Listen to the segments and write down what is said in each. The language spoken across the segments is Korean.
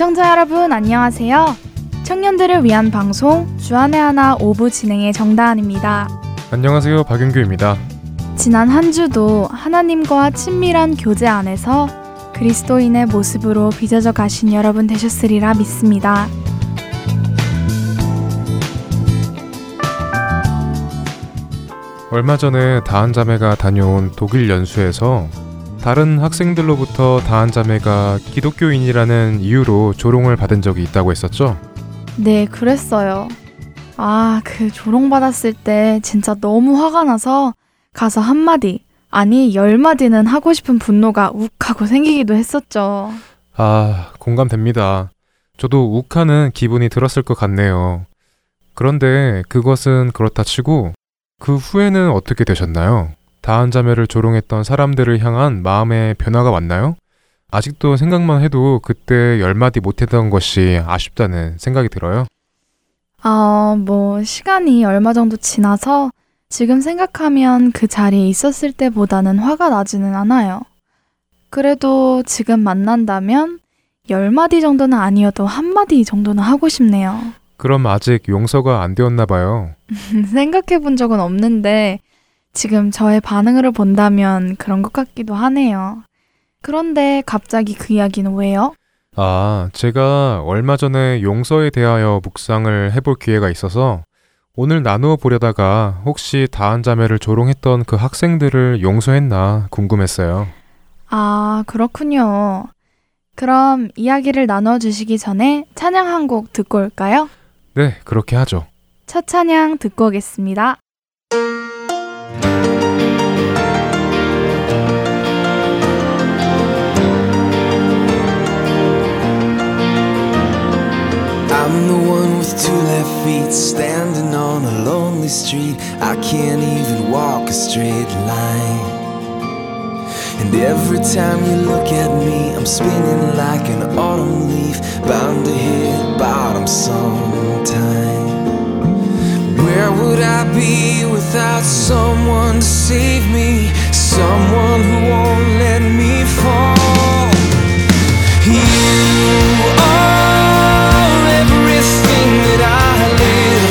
애청자 여러분 안녕하세요. 청년들을 위한 방송 주안의 하나 오부 진행의 정다은입니다. 안녕하세요. 박윤규입니다. 지난 한 주도 하나님과 친밀한 교제 안에서 그리스도인의 모습으로 빚어져 가신 여러분 되셨으리라 믿습니다. 얼마 전에 다한 자매가 다녀온 독일 연수에서 다른 학생들로부터 다한 자매가 기독교인이라는 이유로 조롱을 받은 적이 있다고 했었죠? 네, 그랬어요. 아, 그 조롱받았을 때 진짜 너무 화가 나서 가서 한마디, 아니, 열마디는 하고 싶은 분노가 욱 하고 생기기도 했었죠. 아, 공감됩니다. 저도 욱 하는 기분이 들었을 것 같네요. 그런데 그것은 그렇다 치고 그 후에는 어떻게 되셨나요? 다한 자매를 조롱했던 사람들을 향한 마음의 변화가 왔나요? 아직도 생각만 해도 그때 열마디 못했던 것이 아쉽다는 생각이 들어요. 아, 뭐, 시간이 얼마 정도 지나서 지금 생각하면 그 자리에 있었을 때보다는 화가 나지는 않아요. 그래도 지금 만난다면 열마디 정도는 아니어도 한마디 정도는 하고 싶네요. 그럼 아직 용서가 안 되었나 봐요. 생각해 본 적은 없는데 지금 저의 반응을 본다면 그런 것 같기도 하네요. 그런데 갑자기 그 이야기는 왜요? 아, 제가 얼마 전에 용서에 대하여 묵상을 해볼 기회가 있어서 오늘 나누어 보려다가 혹시 다한 자매를 조롱했던 그 학생들을 용서했나 궁금했어요. 아, 그렇군요. 그럼 이야기를 나눠 주시기 전에 찬양 한 곡 듣고 올까요? 네, 그렇게 하죠. 첫 찬양 듣고 오겠습니다. I'm the one with two left feet standing on a lonely street. I can't even walk a straight line. And every time you look at me, I'm spinning like an autumn leaf, bound to hit bottom sometime. Where would I be without someone to save me? Someone who won't let me fall. You are everything that I live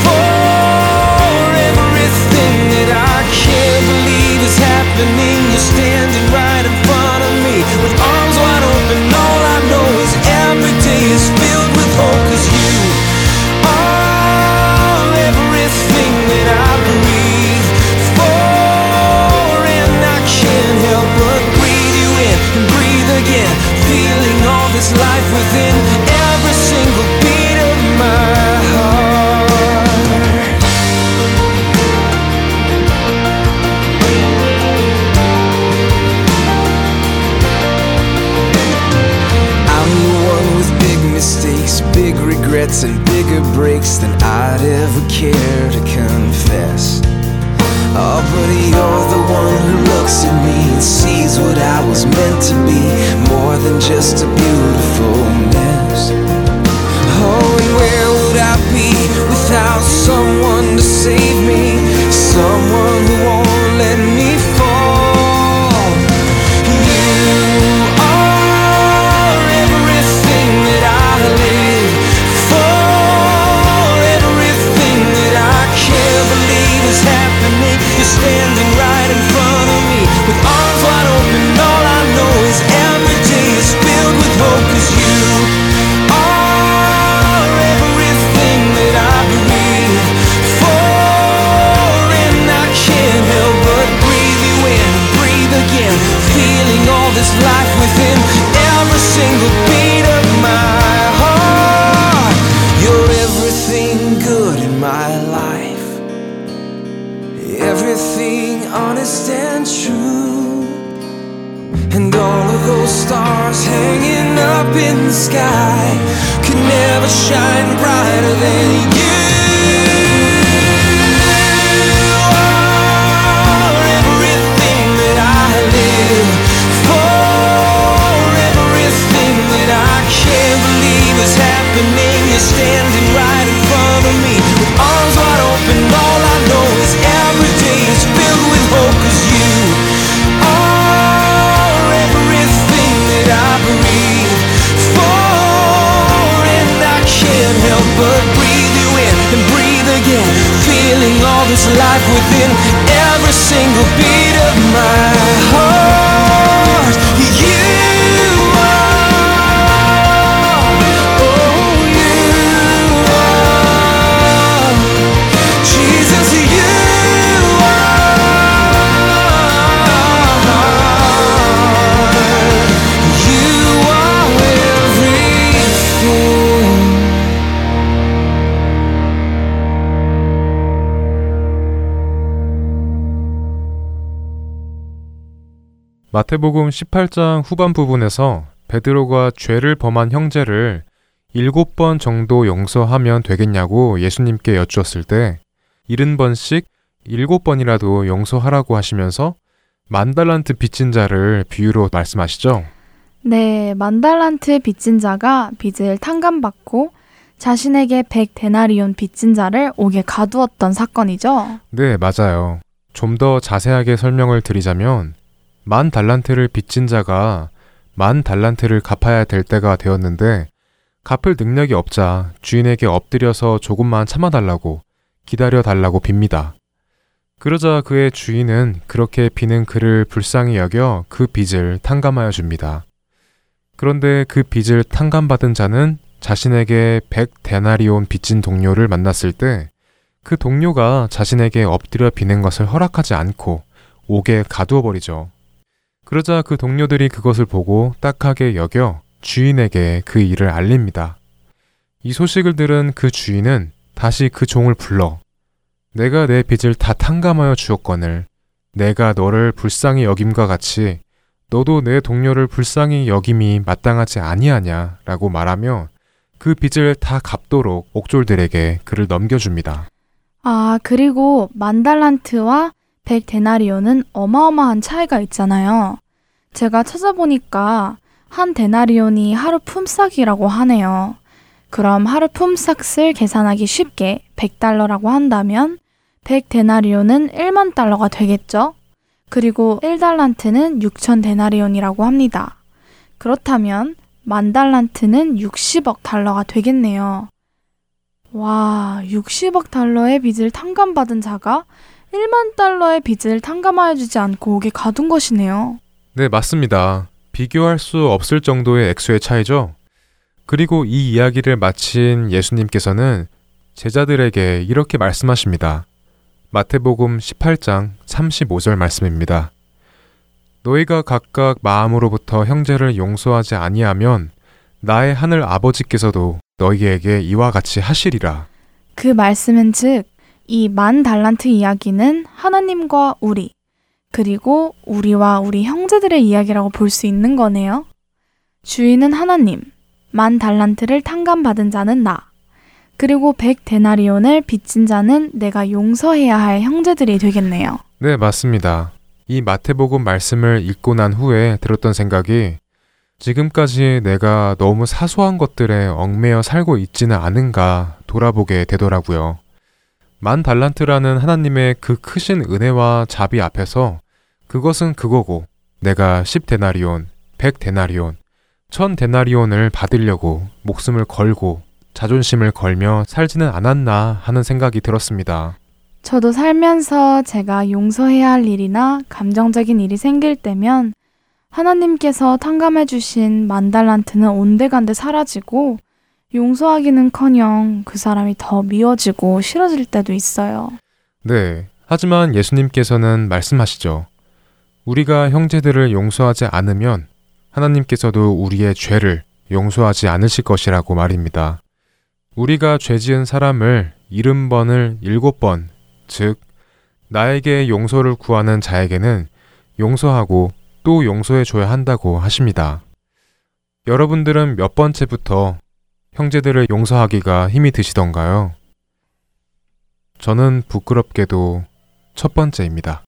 for, everything that I can't believe is happening. You're standing right in front of me with arms wide open. This life within every single beat of my heart. I'm the one with big mistakes, big regrets, and bigger breaks than I'd ever care to confess. Oh, but you're the one who looks at me and sees what I was meant to be, more than just a beautiful mess. Oh, and where would I be without someone to save me? Someone who won't let me life within every single beat of my heart. You're everything good in my life, everything honest and true. And all of those stars hanging up in the sky could never shine brighter than you. 마태복음 18장 후반 부분에서 베드로가 죄를 범한 형제를 일곱 번 정도 용서하면 되겠냐고 예수님께 여쭈었을 때 일흔 번씩 일곱 번이라도 용서하라고 하시면서 만달란트 빚진 자를 비유로 말씀하시죠. 네, 만달란트 빚진 자가 빚을 탕감받고 자신에게 백 데나리온 빚진 자를 옥에 가두었던 사건이죠. 네, 맞아요. 좀 더 자세하게 설명을 드리자면 만 달란트를 빚진 자가 만 달란트를 갚아야 될 때가 되었는데 갚을 능력이 없자 주인에게 엎드려서 조금만 참아달라고 기다려 달라고 빕니다. 그러자 그의 주인은 그렇게 비는 그를 불쌍히 여겨 그 빚을 탕감하여 줍니다. 그런데 그 빚을 탕감받은 자는 자신에게 백 데나리온 빚진 동료를 만났을 때 그 동료가 자신에게 엎드려 비는 것을 허락하지 않고 옥에 가두어 버리죠. 그러자 그 동료들이 그것을 보고 딱하게 여겨 주인에게 그 일을 알립니다. 이 소식을 들은 그 주인은 다시 그 종을 불러 내가 내 빚을 다 탕감하여 주었거늘 내가 너를 불쌍히 여김과 같이 너도 내 동료를 불쌍히 여김이 마땅하지 아니하냐 라고 말하며 그 빚을 다 갚도록 옥졸들에게 그를 넘겨줍니다. 아, 그리고 만달란트와 100 데나리온은 어마어마한 차이가 있잖아요. 제가 찾아보니까 한 데나리온이 하루 품삯이라고 하네요. 그럼 하루 품삯을 계산하기 쉽게 100달러라고 한다면 100 데나리온은 1만 달러가 되겠죠? 그리고 1달란트는 6천 데나리온이라고 합니다. 그렇다면 만 달란트는 60억 달러가 되겠네요. 와, 60억 달러의 빚을 탕감받은 자가 1만 달러의 빚을 탕감하여 주지 않고 옥에 가둔 것이네요. 네, 맞습니다. 비교할 수 없을 정도의 액수의 차이죠. 그리고 이 이야기를 마친 예수님께서는 제자들에게 이렇게 말씀하십니다. 마태복음 18장 35절 말씀입니다. 너희가 각각 마음으로부터 형제를 용서하지 아니하면 나의 하늘 아버지께서도 너희에게 이와 같이 하시리라. 그 말씀은 즉 이 만 달란트 이야기는 하나님과 우리, 그리고 우리와 우리 형제들의 이야기라고 볼 수 있는 거네요. 주인은 하나님, 만 달란트를 탕감받은 자는 나, 그리고 백 데나리온을 빚진 자는 내가 용서해야 할 형제들이 되겠네요. 네, 맞습니다. 이 마태복음 말씀을 읽고 난 후에 들었던 생각이 지금까지 내가 너무 사소한 것들에 얽매여 살고 있지는 않은가 돌아보게 되더라고요. 만 달란트라는 하나님의 그 크신 은혜와 자비 앞에서 그것은 그거고 내가 10데나리온, 100데나리온, 1000데나리온을 받으려고 목숨을 걸고 자존심을 걸며 살지는 않았나 하는 생각이 들었습니다. 저도 살면서 제가 용서해야 할 일이나 감정적인 일이 생길 때면 하나님께서 탕감해 주신 만달란트는 온데간데 사라지고 용서하기는커녕 그 사람이 더 미워지고 싫어질 때도 있어요. 네. 하지만 예수님께서는 말씀하시죠. 우리가 형제들을 용서하지 않으면 하나님께서도 우리의 죄를 용서하지 않으실 것이라고 말입니다. 우리가 죄 지은 사람을 일흔 번을 일곱 번, 즉, 나에게 용서를 구하는 자에게는 용서하고 또 용서해 줘야 한다고 하십니다. 여러분들은 몇 번째부터 형제들을 용서하기가 힘이 드시던가요? 저는 부끄럽게도 첫 번째입니다.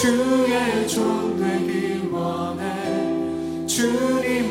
주의 종 되길 원해. 주님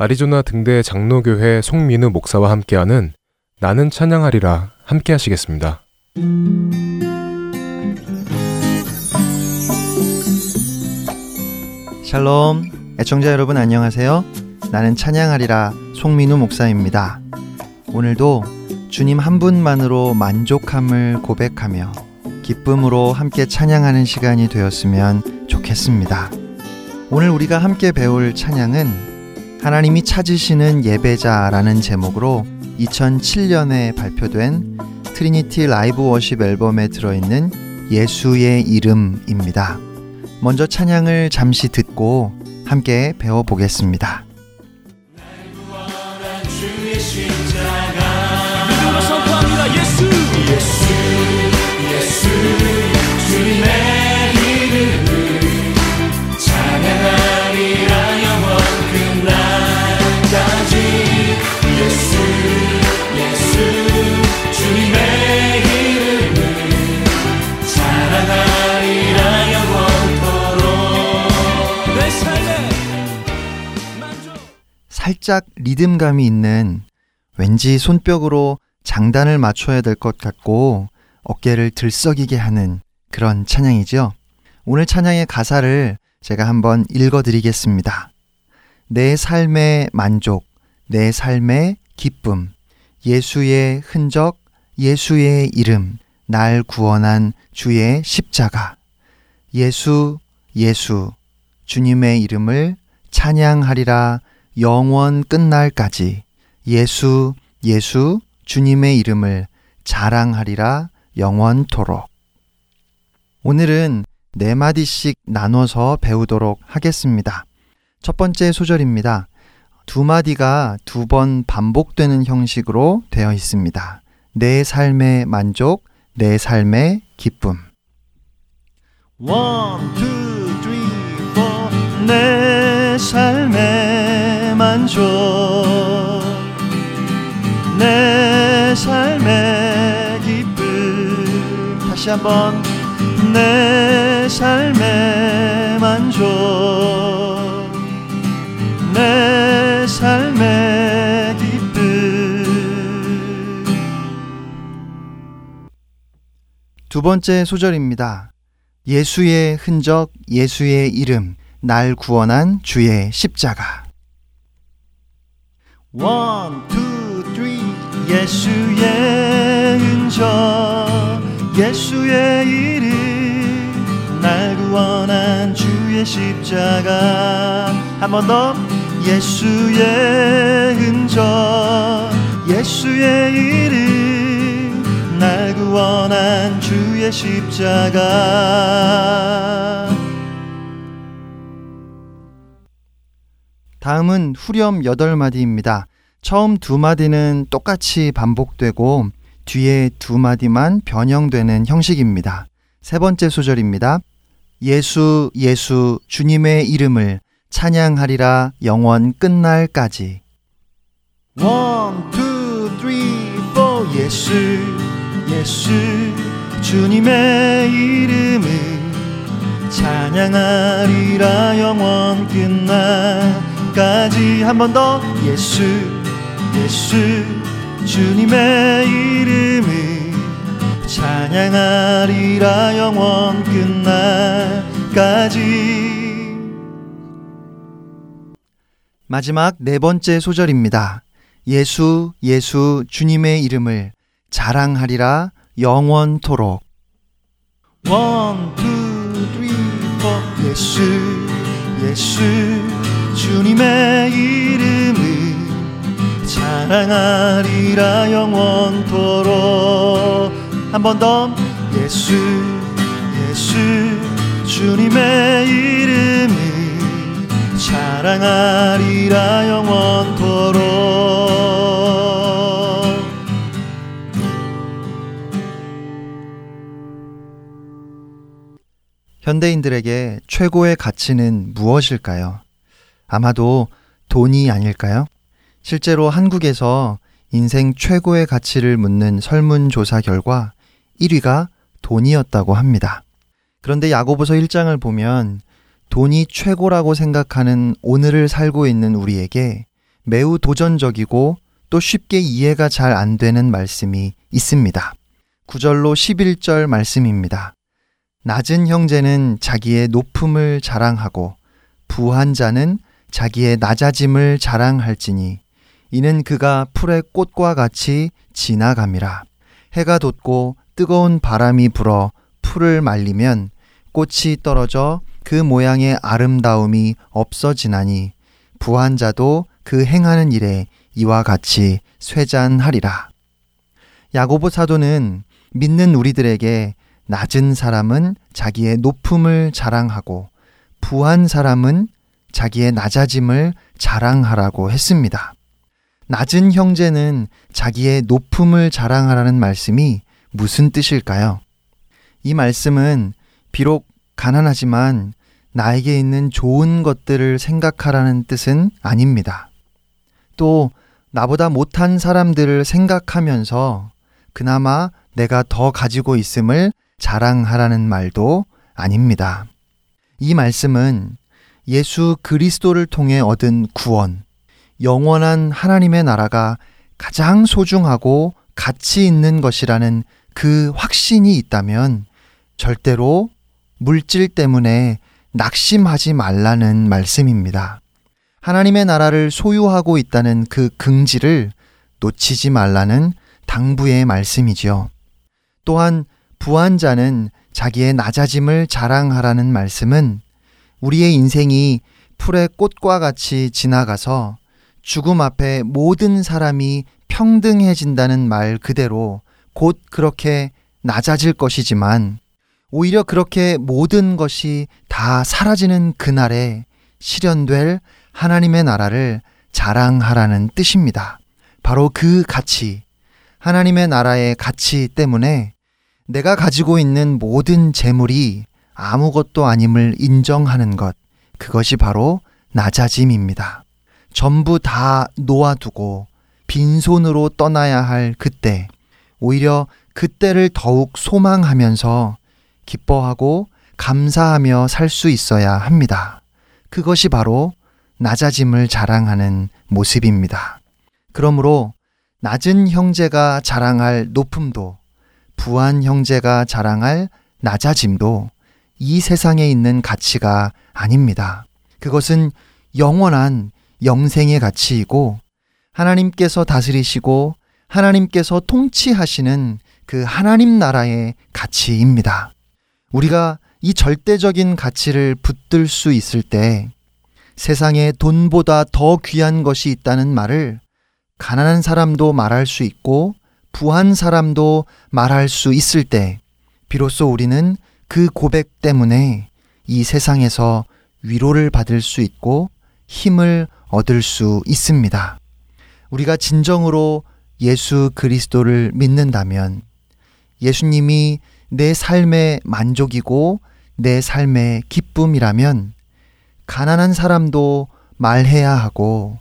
아리조나 등대 장로교회 송민우 목사와 함께하는 나는 찬양하리라 함께 하시겠습니다. 샬롬 애청자 여러분 안녕하세요. 나는 찬양하리라 송민우 목사입니다. 오늘도 주님 한 분만으로 만족함을 고백하며 기쁨으로 함께 찬양하는 시간이 되었으면 좋겠습니다. 오늘 우리가 함께 배울 찬양은 하나님이 찾으시는 예배자라는 제목으로 2007년에 발표된 트리니티 Live Worship 앨범에 들어있는 예수의 이름입니다. 먼저 찬양을 잠시 듣고 함께 배워보겠습니다. 살짝 리듬감이 있는 왠지 손뼉으로 장단을 맞춰야 될 것 같고 어깨를 들썩이게 하는 그런 찬양이죠. 오늘 찬양의 가사를 제가 한번 읽어 드리겠습니다. 내 삶의 만족, 내 삶의 기쁨, 예수의 흔적, 예수의 이름, 날 구원한 주의 십자가. 예수, 예수, 주님의 이름을 찬양하리라 영원 끝날까지. 예수, 예수, 주님의 이름을 자랑하리라 영원토록. 오늘은 네 마디씩 나눠서 배우도록 하겠습니다. 첫 번째 소절입니다. 두 마디가 두 번 반복되는 형식으로 되어 있습니다. 내 삶의 만족, 내 삶의 기쁨. One, two, three, four. 내 삶의 만족, 내 삶의 기쁨. 다시 한번 내 삶의 만족, 내 삶의. 두 번째 소절입니다. 예수의 흔적, 예수의 이름, 날 구원한 주의 십자가. One, two, three. 예수의 흔적, 예수의 이름, 날 구원한 주의 십자가. 한 번 더. 예수의 흔적, 예수의 이름, 날 구원한 주의 십자가. 다음은 후렴 여덟 마디입니다. 처음 두 마디는 똑같이 반복되고 뒤에 두 마디만 변형되는 형식입니다. 세 번째 소절입니다. 예수, 예수, 주님의 이름을 찬양하리라 영원 끝날까지. One, two, three, four. 예수, 예수, 주님의 이름을 찬양하리라 영원 끝날 까지 한 번 더. 예수, 예수, 주님의 이름을 찬양하리라 영원 끝날까지. 마지막 네 번째 소절입니다. 예수, 예수, 주님의 이름을 자랑하리라 영원토록. One, two, three, four. 예수, 예수, 주님의 이름을 자랑하리라 영원토록. 한 번 더. 예수, 예수, 주님의 이름을 자랑하리라 영원토록. 현대인들에게 최고의 가치는 무엇일까요? 아마도 돈이 아닐까요? 실제로 한국에서 인생 최고의 가치를 묻는 설문조사 결과 1위가 돈이었다고 합니다. 그런데 야고보서 1장을 보면 돈이 최고라고 생각하는 오늘을 살고 있는 우리에게 매우 도전적이고 또 쉽게 이해가 잘 안 되는 말씀이 있습니다. 9절로 11절 말씀입니다. 낮은 형제는 자기의 높음을 자랑하고 부한 자는 자기의 낮아짐을 자랑할지니 이는 그가 풀의 꽃과 같이 지나감이라 해가 돋고 뜨거운 바람이 불어 풀을 말리면 꽃이 떨어져 그 모양의 아름다움이 없어지나니 부한 자도 그 행하는 일에 이와 같이 쇠잔하리라. 야고보 사도는 믿는 우리들에게 낮은 사람은 자기의 높음을 자랑하고 부한 사람은 자기의 낮아짐을 자랑하라고 했습니다. 낮은 형제는 자기의 높음을 자랑하라는 말씀이 무슨 뜻일까요? 이 말씀은 비록 가난하지만 나에게 있는 좋은 것들을 생각하라는 뜻은 아닙니다. 또 나보다 못한 사람들을 생각하면서 그나마 내가 더 가지고 있음을 자랑하라는 말도 아닙니다. 이 말씀은 예수 그리스도를 통해 얻은 구원, 영원한 하나님의 나라가 가장 소중하고 가치 있는 것이라는 그 확신이 있다면 절대로 물질 때문에 낙심하지 말라는 말씀입니다. 하나님의 나라를 소유하고 있다는 그 긍지를 놓치지 말라는 당부의 말씀이지요. 또한 부한 자는 자기의 낮아짐을 자랑하라는 말씀은 우리의 인생이 풀의 꽃과 같이 지나가서 죽음 앞에 모든 사람이 평등해진다는 말 그대로 곧 그렇게 낮아질 것이지만 오히려 그렇게 모든 것이 다 사라지는 그날에 실현될 하나님의 나라를 자랑하라는 뜻입니다. 바로 그 가치, 하나님의 나라의 가치 때문에 내가 가지고 있는 모든 재물이 아무것도 아님을 인정하는 것, 그것이 바로 낮아짐입니다. 전부 다 놓아두고 빈손으로 떠나야 할 그때, 오히려 그때를 더욱 소망하면서 기뻐하고 감사하며 살 수 있어야 합니다. 그것이 바로 낮아짐을 자랑하는 모습입니다. 그러므로 낮은 형제가 자랑할 높음도 부한 형제가 자랑할 낮아짐도 이 세상에 있는 가치가 아닙니다. 그것은 영원한 영생의 가치이고 하나님께서 다스리시고 하나님께서 통치하시는 그 하나님 나라의 가치입니다. 우리가 이 절대적인 가치를 붙들 수 있을 때 세상에 돈보다 더 귀한 것이 있다는 말을 가난한 사람도 말할 수 있고 부한 사람도 말할 수 있을 때 비로소 우리는 그 고백 때문에 이 세상에서 위로를 받을 수 있고 힘을 얻을 수 있습니다. 우리가 진정으로 예수 그리스도를 믿는다면 예수님이 내 삶의 만족이고 내 삶의 기쁨이라면 가난한 사람도 말해야 하고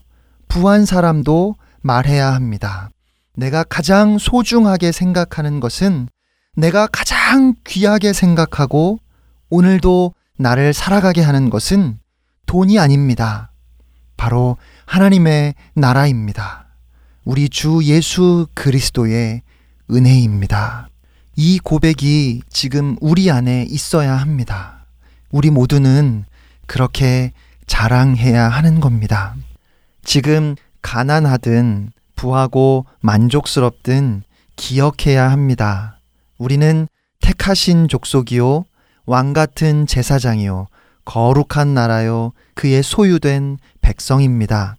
부한 사람도 말해야 합니다. 내가 가장 소중하게 생각하는 것은 내가 가장 귀하게 생각하고 오늘도 나를 살아가게 하는 것은 돈이 아닙니다. 바로 하나님의 나라입니다. 우리 주 예수 그리스도의 은혜입니다. 이 고백이 지금 우리 안에 있어야 합니다. 우리 모두는 그렇게 자랑해야 하는 겁니다. 지금 가난하든 부하고 만족스럽든 기억해야 합니다. 우리는 택하신 족속이요, 왕 같은 제사장이요, 거룩한 나라요, 그의 소유된 백성입니다.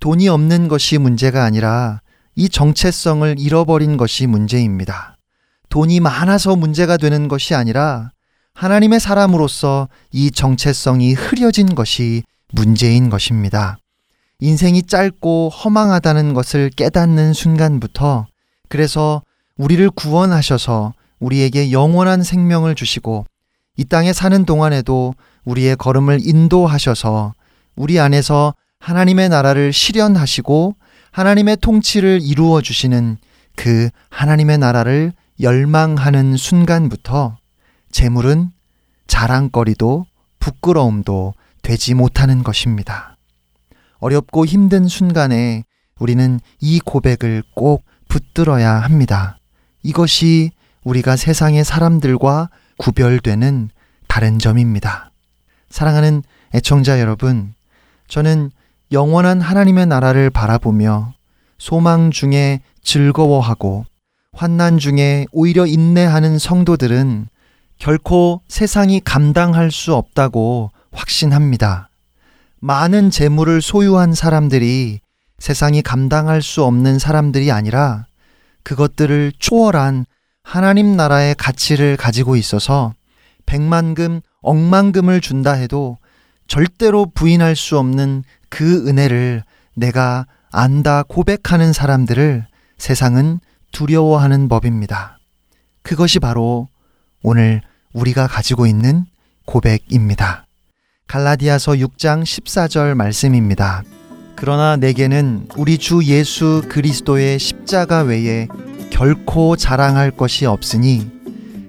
돈이 없는 것이 문제가 아니라 이 정체성을 잃어버린 것이 문제입니다. 돈이 많아서 문제가 되는 것이 아니라 하나님의 사람으로서 이 정체성이 흐려진 것이 문제인 것입니다. 인생이 짧고 허망하다는 것을 깨닫는 순간부터 그래서 우리를 구원하셔서 우리에게 영원한 생명을 주시고 이 땅에 사는 동안에도 우리의 걸음을 인도하셔서 우리 안에서 하나님의 나라를 실현하시고 하나님의 통치를 이루어 주시는 그 하나님의 나라를 열망하는 순간부터 재물은 자랑거리도 부끄러움도 되지 못하는 것입니다. 어렵고 힘든 순간에 우리는 이 고백을 꼭 붙들어야 합니다. 이것이 우리가 세상의 사람들과 구별되는 다른 점입니다. 사랑하는 애청자 여러분, 저는 영원한 하나님의 나라를 바라보며 소망 중에 즐거워하고 환난 중에 오히려 인내하는 성도들은 결코 세상이 감당할 수 없다고 확신합니다. 많은 재물을 소유한 사람들이 세상이 감당할 수 없는 사람들이 아니라 그것들을 초월한 하나님 나라의 가치를 가지고 있어서 백만금, 억만금을 준다 해도 절대로 부인할 수 없는 그 은혜를 내가 안다 고백하는 사람들을 세상은 두려워하는 법입니다. 그것이 바로 오늘 우리가 가지고 있는 고백입니다. 갈라디아서 6장 14절 말씀입니다. 그러나 내게는 우리 주 예수 그리스도의 십자가 외에 결코 자랑할 것이 없으니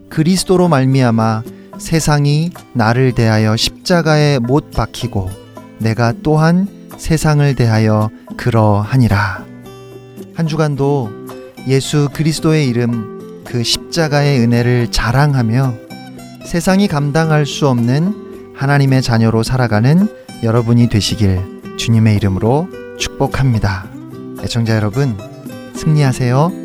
그리스도로 말미암아 세상이 나를 대하여 십자가에 못 박히고 내가 또한 세상을 대하여 그러하니라. 한 주간도 예수 그리스도의 이름 그 십자가의 은혜를 자랑하며 세상이 감당할 수 없는 하나님의 자녀로 살아가는 여러분이 되시길 주님의 이름으로 축복합니다. 애청자 여러분, 승리하세요.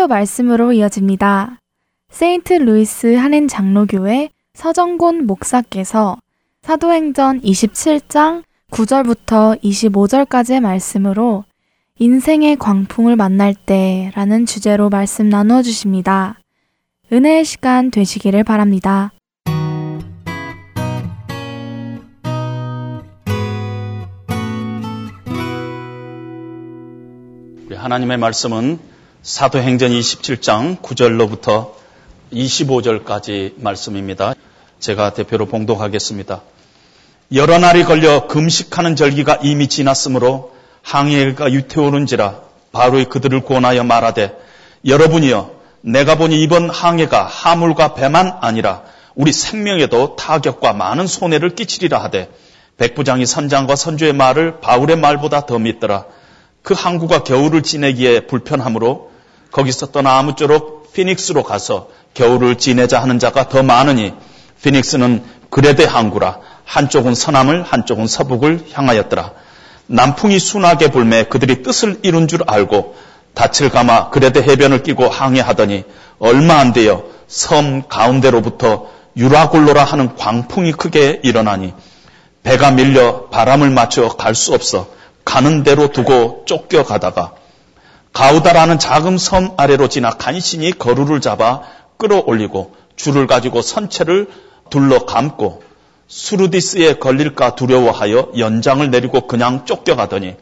설교 말씀으로 이어집니다. 세인트 루이스 한인 장로교회 서정곤 목사께서 사도행전 27장 9절부터 25절까지의 말씀으로 인생의 광풍을 만날 때 라는 주제로 말씀 나누어 주십니다. 은혜의 시간 되시기를 바랍니다. 하나님의 말씀은 사도행전 27장 9절로부터 25절까지 말씀입니다. 제가 대표로 봉독하겠습니다. 여러 날이 걸려 금식하는 절기가 이미 지났으므로 항해가 유태오는지라 바로의 그들을 구원하여 말하되 여러분이여 내가 보니 이번 항해가 하물과 배만 아니라 우리 생명에도 타격과 많은 손해를 끼치리라 하되 백부장이 선장과 선주의 말을 바울의 말보다 더 믿더라. 그 항구가 겨울을 지내기에 불편하므로 거기서 떠나 아무쪼록 피닉스로 가서 겨울을 지내자 하는 자가 더 많으니 피닉스는 그레데 항구라 한쪽은 서남을 한쪽은 서북을 향하였더라. 남풍이 순하게 불매 그들이 뜻을 이룬 줄 알고 닻을 감아 그레데 해변을 끼고 항해하더니 얼마 안 되어 섬 가운데로부터 유라굴로라 하는 광풍이 크게 일어나니 배가 밀려 바람을 맞춰 갈 수 없어 가는 대로 두고 쫓겨가다가 가우다라는 작은 섬 아래로 지나 간신히 거루를 잡아 끌어올리고 줄을 가지고 선체를 둘러 감고 수르디스에 걸릴까 두려워하여 연장을 내리고 그냥 쫓겨가더니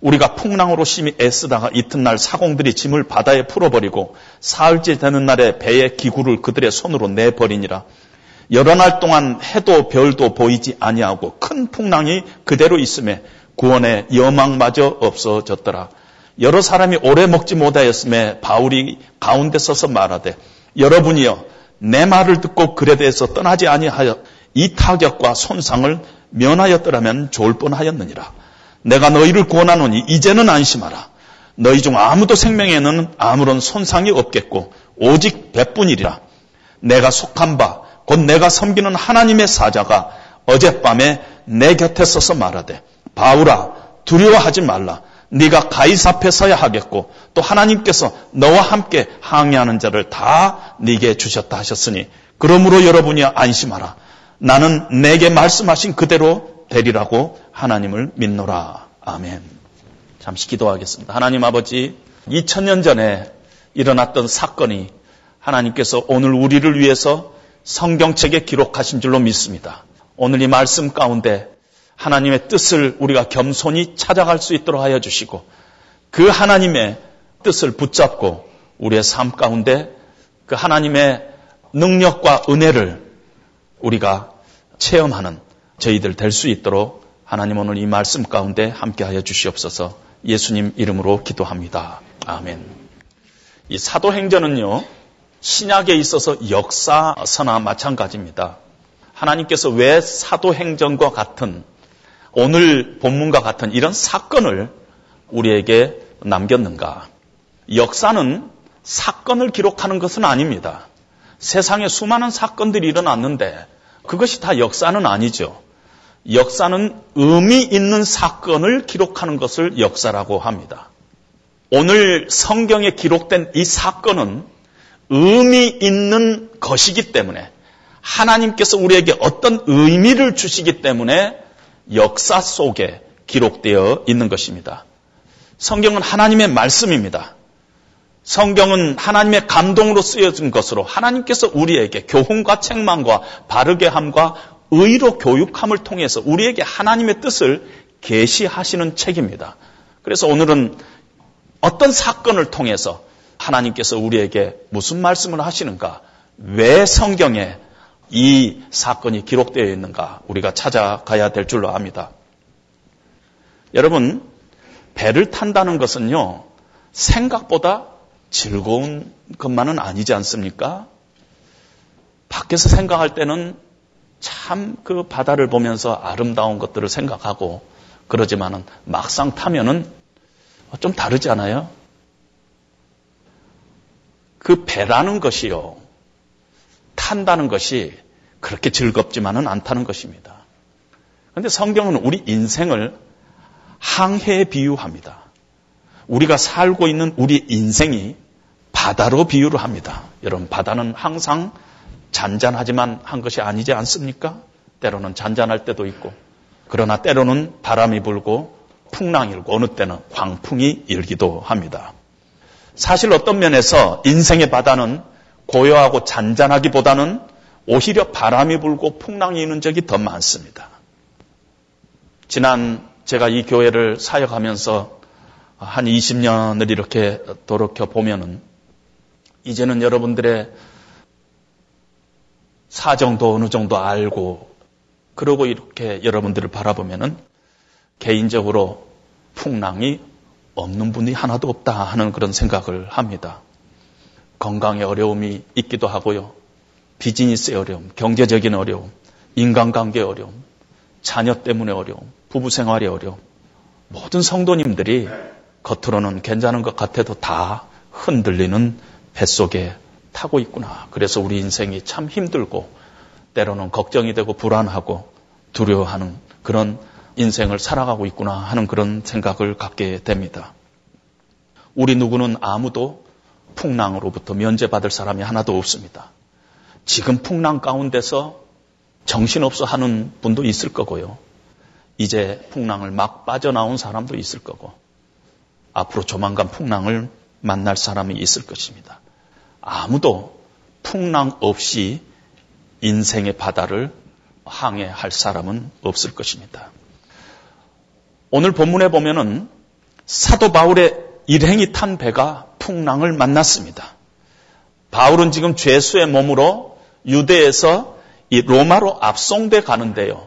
우리가 풍랑으로 심히 애쓰다가 이튿날 사공들이 짐을 바다에 풀어버리고 사흘째 되는 날에 배의 기구를 그들의 손으로 내버리니라. 여러 날 동안 해도 별도 보이지 아니하고 큰 풍랑이 그대로 있음에 구원의 여망마저 없어졌더라. 여러 사람이 오래 먹지 못하였음에 바울이 가운데 서서 말하되 여러분이여 내 말을 듣고 글에 대해서 떠나지 아니하여 이 타격과 손상을 면하였더라면 좋을 뻔하였느니라. 내가 너희를 구원하노니 이제는 안심하라. 너희 중 아무도 생명에는 아무런 손상이 없겠고 오직 배뿐이리라. 내가 속한 바 곧 내가 섬기는 하나님의 사자가 어젯밤에 내 곁에 서서 말하되 바울아 두려워하지 말라. 네가 가이사 앞에 서야 하겠고 또 하나님께서 너와 함께 항해하는 자를 다 네게 주셨다 하셨으니 그러므로 여러분이 안심하라. 나는 내게 말씀하신 그대로 되리라고 하나님을 믿노라. 아멘. 잠시 기도하겠습니다. 하나님 아버지, 2000년 전에 일어났던 사건이 하나님께서 오늘 우리를 위해서 성경책에 기록하신 줄로 믿습니다. 오늘 이 말씀 가운데 하나님의 뜻을 우리가 겸손히 찾아갈 수 있도록 하여 주시고 그 하나님의 뜻을 붙잡고 우리의 삶 가운데 그 하나님의 능력과 은혜를 우리가 체험하는 저희들 될 수 있도록 하나님 오늘 이 말씀 가운데 함께하여 주시옵소서 예수님 이름으로 기도합니다. 아멘. 이 사도행전은요, 신약에 있어서 역사서나 마찬가지입니다. 하나님께서 왜 사도행전과 같은 오늘 본문과 같은 이런 사건을 우리에게 남겼는가? 역사는 사건을 기록하는 것은 아닙니다. 세상에 수많은 사건들이 일어났는데 그것이 다 역사는 아니죠. 역사는 의미 있는 사건을 기록하는 것을 역사라고 합니다. 오늘 성경에 기록된 이 사건은 의미 있는 것이기 때문에 하나님께서 우리에게 어떤 의미를 주시기 때문에 역사 속에 기록되어 있는 것입니다. 성경은 하나님의 말씀입니다. 성경은 하나님의 감동으로 쓰여진 것으로 하나님께서 우리에게 교훈과 책망과 바르게 함과 의로 교육함을 통해서 우리에게 하나님의 뜻을 계시하시는 책입니다. 그래서 오늘은 어떤 사건을 통해서 하나님께서 우리에게 무슨 말씀을 하시는가? 왜 성경에 이 사건이 기록되어 있는가? 우리가 찾아가야 될 줄로 압니다. 여러분, 배를 탄다는 것은요, 생각보다 즐거운 것만은 아니지 않습니까? 밖에서 생각할 때는 참 그 바다를 보면서 아름다운 것들을 생각하고 그러지만은 막상 타면은 좀 다르지 않아요? 그 배라는 것이요. 탄다는 것이 그렇게 즐겁지만은 않다는 것입니다. 그런데 성경은 우리 인생을 항해에 비유합니다. 우리가 살고 있는 우리 인생이 바다로 비유를 합니다. 여러분, 바다는 항상 잔잔하지만 한 것이 아니지 않습니까? 때로는 잔잔할 때도 있고, 그러나 때로는 바람이 불고 풍랑이 일고 어느 때는 광풍이 일기도 합니다. 사실 어떤 면에서 인생의 바다는 고요하고 잔잔하기보다는 오히려 바람이 불고 풍랑이 있는 적이 더 많습니다. 지난 제가 이 교회를 사역하면서 한 20년을 이렇게 돌이켜 보면은 이제는 여러분들의 사정도 어느 정도 알고 그러고 이렇게 여러분들을 바라보면은 개인적으로 풍랑이 없는 분이 하나도 없다 하는 그런 생각을 합니다. 건강에 어려움이 있기도 하고요. 비즈니스의 어려움, 경제적인 어려움, 인간관계의 어려움, 자녀 때문에 어려움, 부부 생활의 어려움. 모든 성도님들이 겉으로는 괜찮은 것 같아도 다 흔들리는 뱃속에 타고 있구나. 그래서 우리 인생이 참 힘들고 때로는 걱정이 되고 불안하고 두려워하는 그런 인생을 살아가고 있구나 하는 그런 생각을 갖게 됩니다. 우리 누구는 아무도 풍랑으로부터 면제받을 사람이 하나도 없습니다. 지금 풍랑 가운데서 정신없어 하는 분도 있을 거고요. 이제 풍랑을 막 빠져나온 사람도 있을 거고, 앞으로 조만간 풍랑을 만날 사람이 있을 것입니다. 아무도 풍랑 없이 인생의 바다를 항해할 사람은 없을 것입니다. 오늘 본문에 보면은 사도 바울의 일행이 탄 배가 풍랑을 만났습니다. 바울은 지금 죄수의 몸으로 유대에서 이 로마로 압송돼 가는데요.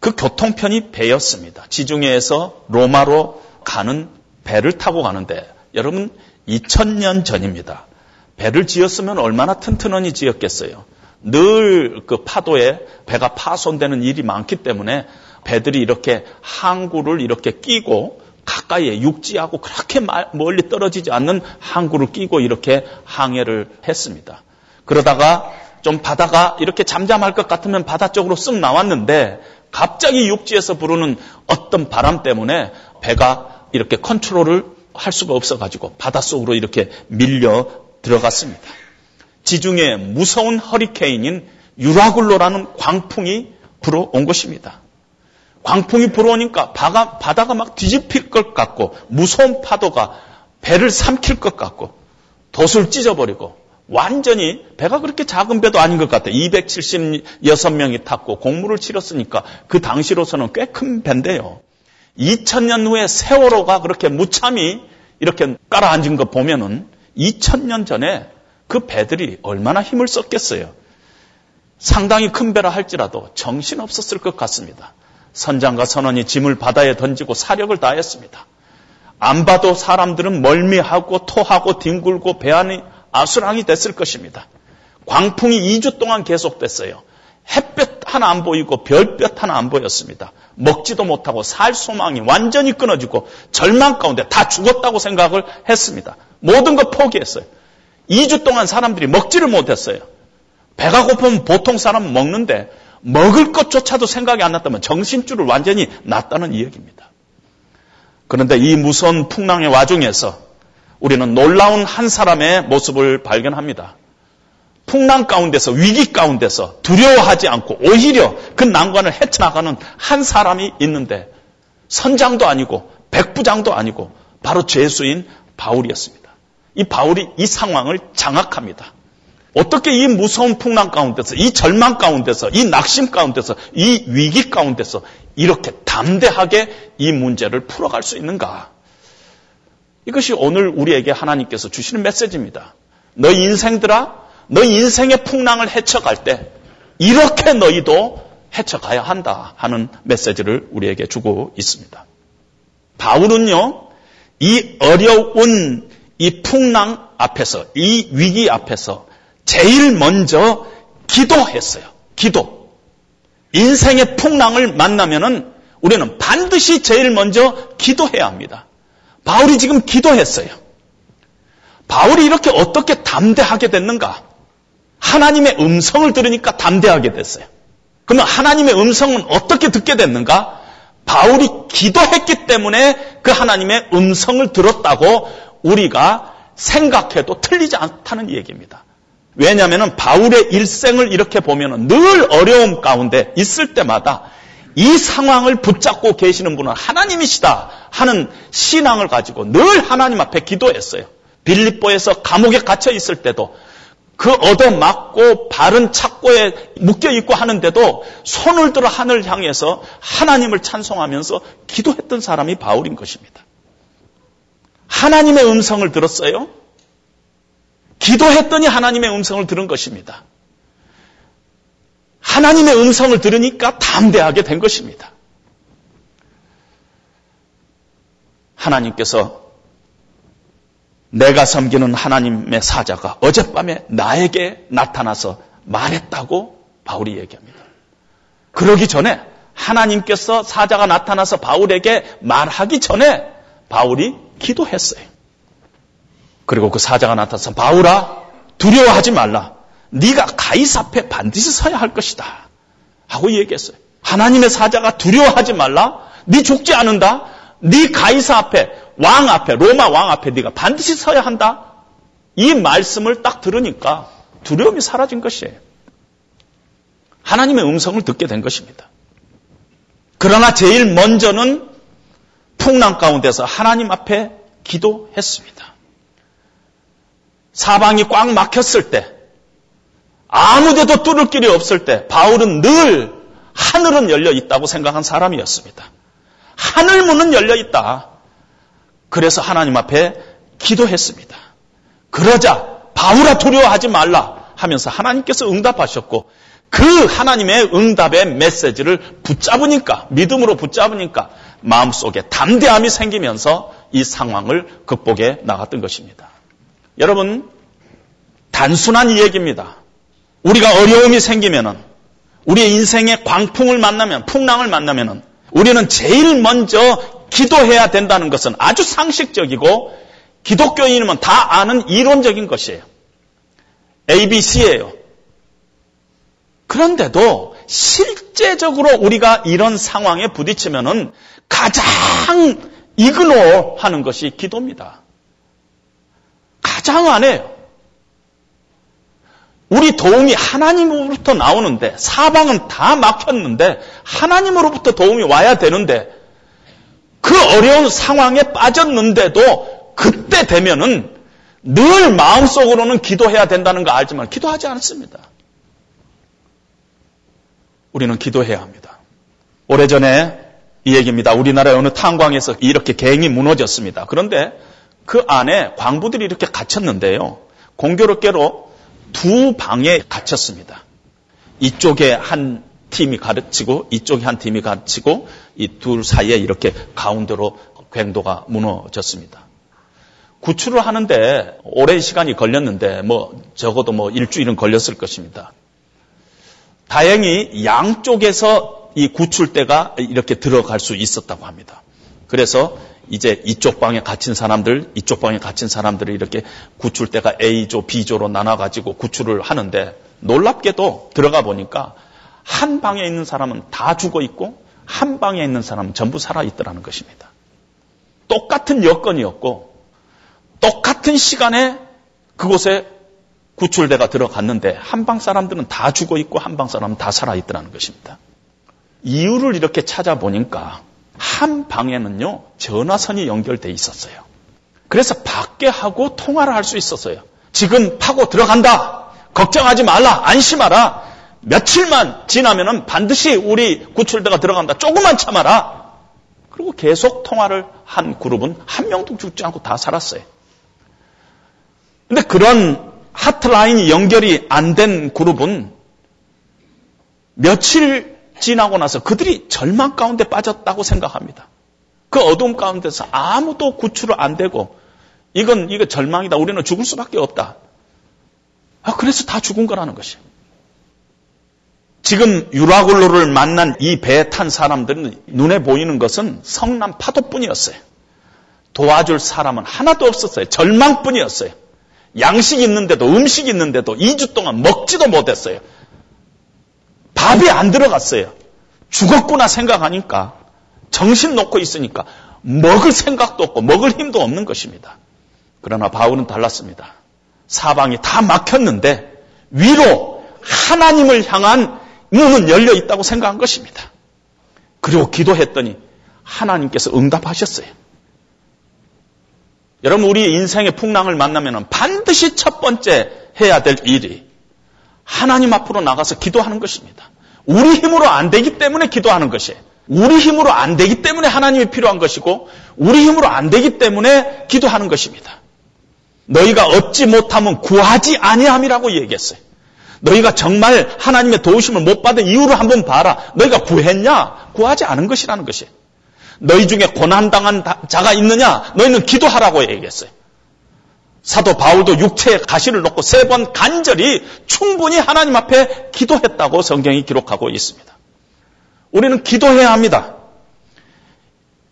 그 교통편이 배였습니다. 지중해에서 로마로 가는 배를 타고 가는데 여러분 2000년 전입니다. 배를 지었으면 얼마나 튼튼하니 지었겠어요. 늘 그 파도에 배가 파손되는 일이 많기 때문에 배들이 이렇게 항구를 이렇게 끼고 가까이에 육지하고 그렇게 멀리 떨어지지 않는 항구를 끼고 이렇게 항해를 했습니다. 그러다가 좀 바다가 이렇게 잠잠할 것 같으면 바다 쪽으로 쓱 나왔는데 갑자기 육지에서 부르는 어떤 바람 때문에 배가 이렇게 컨트롤을 할 수가 없어가지고 바닷속으로 이렇게 밀려 들어갔습니다. 지중해 무서운 허리케인인 유라굴로라는 광풍이 불어온 것입니다. 광풍이 불어오니까 바가, 바다가 막 뒤집힐 것 같고 무서운 파도가 배를 삼킬 것 같고 돛을 찢어버리고 완전히 배가 그렇게 작은 배도 아닌 것 같아요. 276명이 탔고 공무를 치렀으니까 그 당시로서는 꽤 큰 배인데요. 2000년 후에 세월호가 그렇게 무참히 이렇게 깔아앉은 거 보면은 2000년 전에 그 배들이 얼마나 힘을 썼겠어요. 상당히 큰 배라 할지라도 정신 없었을 것 같습니다. 선장과 선원이 짐을 바다에 던지고 사력을 다했습니다. 안 봐도 사람들은 멀미하고 토하고 뒹굴고 배 안이 아수랑이 됐을 것입니다. 광풍이 2주 동안 계속됐어요. 햇볕 하나 안 보이고 별볕 하나 안 보였습니다. 먹지도 못하고 살 소망이 완전히 끊어지고 절망 가운데 다 죽었다고 생각을 했습니다. 모든 걸 포기했어요. 2주 동안 사람들이 먹지를 못했어요. 배가 고프면 보통 사람은 먹는데 먹을 것조차도 생각이 안 났다면 정신줄을 완전히 놨다는 이야기입니다. 그런데 이 무서운 풍랑의 와중에서 우리는 놀라운 한 사람의 모습을 발견합니다. 풍랑 가운데서 위기 가운데서 두려워하지 않고 오히려 그 난관을 헤쳐나가는 한 사람이 있는데 선장도 아니고 백부장도 아니고 바로 죄수인 바울이었습니다. 이 바울이 이 상황을 장악합니다. 어떻게 이 무서운 풍랑 가운데서, 이 절망 가운데서, 이 낙심 가운데서, 이 위기 가운데서 이렇게 담대하게 이 문제를 풀어갈 수 있는가? 이것이 오늘 우리에게 하나님께서 주시는 메시지입니다. 너 인생들아, 너 인생의 풍랑을 헤쳐갈 때 이렇게 너희도 헤쳐가야 한다 하는 메시지를 우리에게 주고 있습니다. 바울은요, 이 어려운 이 풍랑 앞에서, 이 위기 앞에서 제일 먼저 기도했어요. 기도. 인생의 풍랑을 만나면은 우리는 반드시 제일 먼저 기도해야 합니다. 바울이 지금 기도했어요. 바울이 이렇게 어떻게 담대하게 됐는가? 하나님의 음성을 들으니까 담대하게 됐어요. 그러면 하나님의 음성은 어떻게 듣게 됐는가? 바울이 기도했기 때문에 그 하나님의 음성을 들었다고 우리가 생각해도 틀리지 않다는 얘기입니다. 왜냐하면 바울의 일생을 이렇게 보면 늘 어려움 가운데 있을 때마다 이 상황을 붙잡고 계시는 분은 하나님이시다 하는 신앙을 가지고 늘 하나님 앞에 기도했어요. 빌립보에서 감옥에 갇혀 있을 때도 그 얻어맞고 바른 착고에 묶여 있고 하는데도 손을 들어 하늘 향해서 하나님을 찬송하면서 기도했던 사람이 바울인 것입니다. 하나님의 음성을 들었어요. 기도했더니 하나님의 음성을 들은 것입니다. 하나님의 음성을 들으니까 담대하게 된 것입니다. 하나님께서 내가 섬기는 하나님의 사자가 어젯밤에 나에게 나타나서 말했다고 바울이 얘기합니다. 그러기 전에 하나님께서 사자가 나타나서 바울에게 말하기 전에 바울이 기도했어요. 그리고 그 사자가 나타나서 바울아 두려워하지 말라. 네가 가이사 앞에 반드시 서야 할 것이다. 하고 얘기했어요. 하나님의 사자가 두려워하지 말라. 네 죽지 않는다. 네 가이사 앞에 왕 앞에 로마 왕 앞에 네가 반드시 서야 한다. 이 말씀을 딱 들으니까 두려움이 사라진 것이에요. 하나님의 음성을 듣게 된 것입니다. 그러나 제일 먼저는 풍랑 가운데서 하나님 앞에 기도했습니다. 사방이 꽉 막혔을 때, 아무데도 뚫을 길이 없을 때, 바울은 늘 하늘은 열려 있다고 생각한 사람이었습니다. 하늘 문은 열려 있다. 그래서 하나님 앞에 기도했습니다. 그러자 바울아 두려워하지 말라 하면서 하나님께서 응답하셨고 그 하나님의 응답의 메시지를 붙잡으니까 믿음으로 붙잡으니까 마음속에 담대함이 생기면서 이 상황을 극복해 나갔던 것입니다. 여러분 단순한 이 얘기입니다. 우리가 어려움이 생기면은 우리의 인생의 광풍을 만나면 풍랑을 만나면은 우리는 제일 먼저 기도해야 된다는 것은 아주 상식적이고 기독교인이면 다 아는 이론적인 것이에요. ABC예요. 그런데도 실제적으로 우리가 이런 상황에 부딪히면은 가장 이그노 하는 것이 기도입니다. 가장 안 해요. 우리 도움이 하나님으로부터 나오는데 사방은 다 막혔는데 하나님으로부터 도움이 와야 되는데 그 어려운 상황에 빠졌는데도 그때 되면은 늘 마음속으로는 기도해야 된다는 거 알지만 기도하지 않습니다. 우리는 기도해야 합니다. 오래전에 이 얘기입니다. 우리나라의 어느 탄광에서 이렇게 갱이 무너졌습니다. 그런데 그 안에 광부들이 이렇게 갇혔는데요. 공교롭게로 두 방에 갇혔습니다. 이쪽에 한 팀이 가르치고 이쪽에 한 팀이 가르치고 이 둘 사이에 이렇게 가운데로 궤도가 무너졌습니다. 구출을 하는데 오랜 시간이 걸렸는데 뭐 적어도 뭐 일주일은 걸렸을 것입니다. 다행히 양쪽에서 이 구출대가 이렇게 들어갈 수 있었다고 합니다. 그래서 이제 이쪽 방에 갇힌 사람들, 이쪽 방에 갇힌 사람들을 이렇게 구출대가 A조, B조로 나눠가지고 구출을 하는데 놀랍게도 들어가 보니까 한 방에 있는 사람은 다 죽어 있고 한 방에 있는 사람은 전부 살아 있더라는 것입니다. 똑같은 여건이었고 똑같은 시간에 그곳에 구출대가 들어갔는데 한 방 사람들은 다 죽어 있고 한 방 사람은 다 살아 있더라는 것입니다. 이유를 이렇게 찾아보니까 한 방에는요 전화선이 연결돼 있었어요. 그래서 밖에 하고 통화를 할 수 있었어요. 지금 파고 들어간다. 걱정하지 말라. 안심하라. 며칠만 지나면은 반드시 우리 구출대가 들어간다. 조금만 참아라. 그리고 계속 통화를 한 그룹은 한 명도 죽지 않고 다 살았어요. 근데 그런 하트라인이 연결이 안 된 그룹은 며칠 지나고 나서 그들이 절망 가운데 빠졌다고 생각합니다. 그 어둠 가운데서 아무도 구출을 안 되고 이건 이거 절망이다. 우리는 죽을 수밖에 없다. 아 그래서 다 죽은 거라는 것이에요. 지금 유라굴로를 만난 이 배에 탄 사람들은 눈에 보이는 것은 성남 파도뿐이었어요. 도와줄 사람은 하나도 없었어요. 절망뿐이었어요. 양식 있는데도 음식 있는데도 2주 동안 먹지도 못했어요. 밥이 안 들어갔어요. 죽었구나 생각하니까 정신 놓고 있으니까 먹을 생각도 없고 먹을 힘도 없는 것입니다. 그러나 바울은 달랐습니다. 사방이 다 막혔는데 위로 하나님을 향한 문은 열려 있다고 생각한 것입니다. 그리고 기도했더니 하나님께서 응답하셨어요. 여러분 우리 인생의 풍랑을 만나면 반드시 첫 번째 해야 될 일이 하나님 앞으로 나가서 기도하는 것입니다. 우리 힘으로 안 되기 때문에 기도하는 것이에요. 우리 힘으로 안 되기 때문에 하나님이 필요한 것이고 우리 힘으로 안 되기 때문에 기도하는 것입니다. 너희가 얻지 못하면 구하지 아니함이라고 얘기했어요. 너희가 정말 하나님의 도우심을 못 받은 이유를 한번 봐라. 너희가 구했냐? 구하지 않은 것이라는 것이에요. 너희 중에 고난당한 자가 있느냐? 너희는 기도하라고 얘기했어요. 사도 바울도 육체에 가시를 놓고 세 번 간절히 충분히 하나님 앞에 기도했다고 성경이 기록하고 있습니다. 우리는 기도해야 합니다.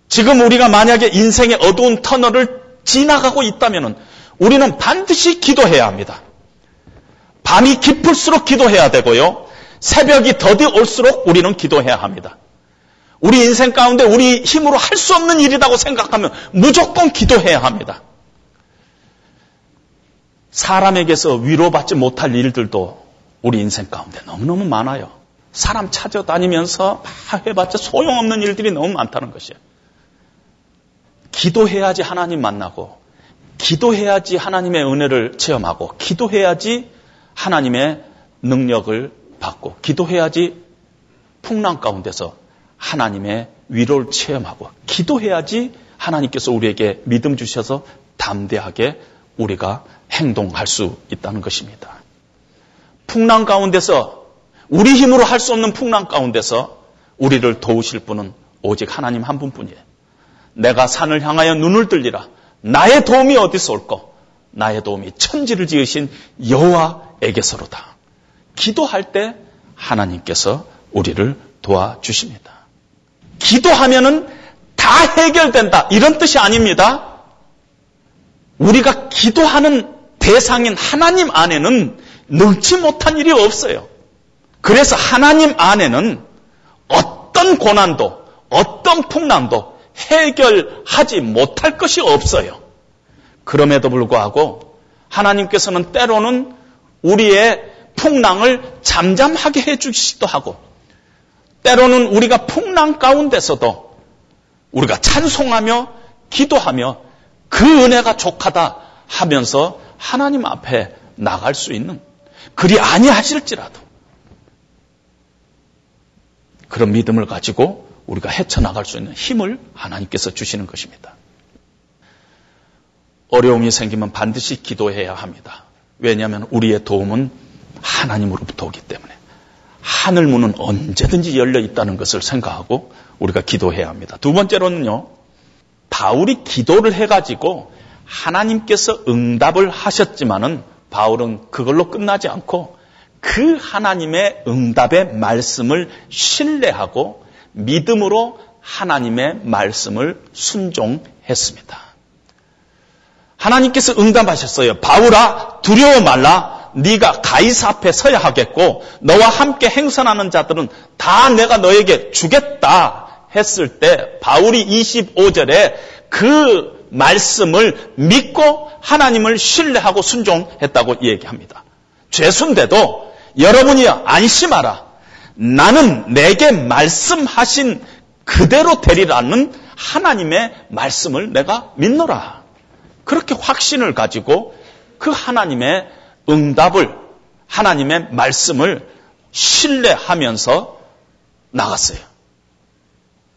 지금 우리가 만약에 인생의 어두운 터널을 지나가고 있다면 우리는 반드시 기도해야 합니다. 밤이 깊을수록 기도해야 되고요. 새벽이 더디 올수록 우리는 기도해야 합니다. 우리 인생 가운데 우리 힘으로 할 수 없는 일이라고 생각하면 무조건 기도해야 합니다. 사람에게서 위로받지 못할 일들도 우리 인생 가운데 너무너무 많아요. 사람 찾아다니면서 막 해봤자 소용없는 일들이 너무 많다는 것이에요. 기도해야지 하나님 만나고, 기도해야지 하나님의 은혜를 체험하고, 기도해야지 하나님의 능력을 받고, 기도해야지 풍랑 가운데서 하나님의 위로를 체험하고, 기도해야지 하나님께서 우리에게 믿음 주셔서 담대하게 우리가 행동할 수 있다는 것입니다. 풍랑 가운데서 우리 힘으로 할 수 없는 풍랑 가운데서 우리를 도우실 분은 오직 하나님 한 분뿐이에요. 내가 산을 향하여 눈을 들리라. 나의 도움이 어디서 올까? 나의 도움이 천지를 지으신 여호와에게서로다. 기도할 때 하나님께서 우리를 도와주십니다. 기도하면은 다 해결된다. 이런 뜻이 아닙니다. 우리가 기도하는 대상인 하나님 안에는 능치 못한 일이 없어요. 그래서 하나님 안에는 어떤 고난도, 어떤 풍랑도 해결하지 못할 것이 없어요. 그럼에도 불구하고 하나님께서는 때로는 우리의 풍랑을 잠잠하게 해주시기도 하고, 때로는 우리가 풍랑 가운데서도 우리가 찬송하며 기도하며 그 은혜가 족하다 하면서 하나님 앞에 나갈 수 있는 그리 아니하실지라도 그런 믿음을 가지고 우리가 헤쳐나갈 수 있는 힘을 하나님께서 주시는 것입니다. 어려움이 생기면 반드시 기도해야 합니다. 왜냐하면 우리의 도움은 하나님으로부터 오기 때문에 하늘 문은 언제든지 열려 있다는 것을 생각하고 우리가 기도해야 합니다. 두 번째로는요, 바울이 기도를 해가지고 하나님께서 응답을 하셨지만은 바울은 그걸로 끝나지 않고 그 하나님의 응답의 말씀을 신뢰하고 믿음으로 하나님의 말씀을 순종했습니다. 하나님께서 응답하셨어요. 바울아 두려워 말라. 네가 가이사 앞에 서야 하겠고 너와 함께 행선하는 자들은 다 내가 너에게 주겠다 했을 때 바울이 25절에 그 말씀을 믿고 하나님을 신뢰하고 순종했다고 얘기합니다. 죄순대도 여러분이 안심하라. 나는 내게 말씀하신 그대로 되리라는 하나님의 말씀을 내가 믿노라. 그렇게 확신을 가지고 그 하나님의 응답을, 하나님의 말씀을 신뢰하면서 나갔어요.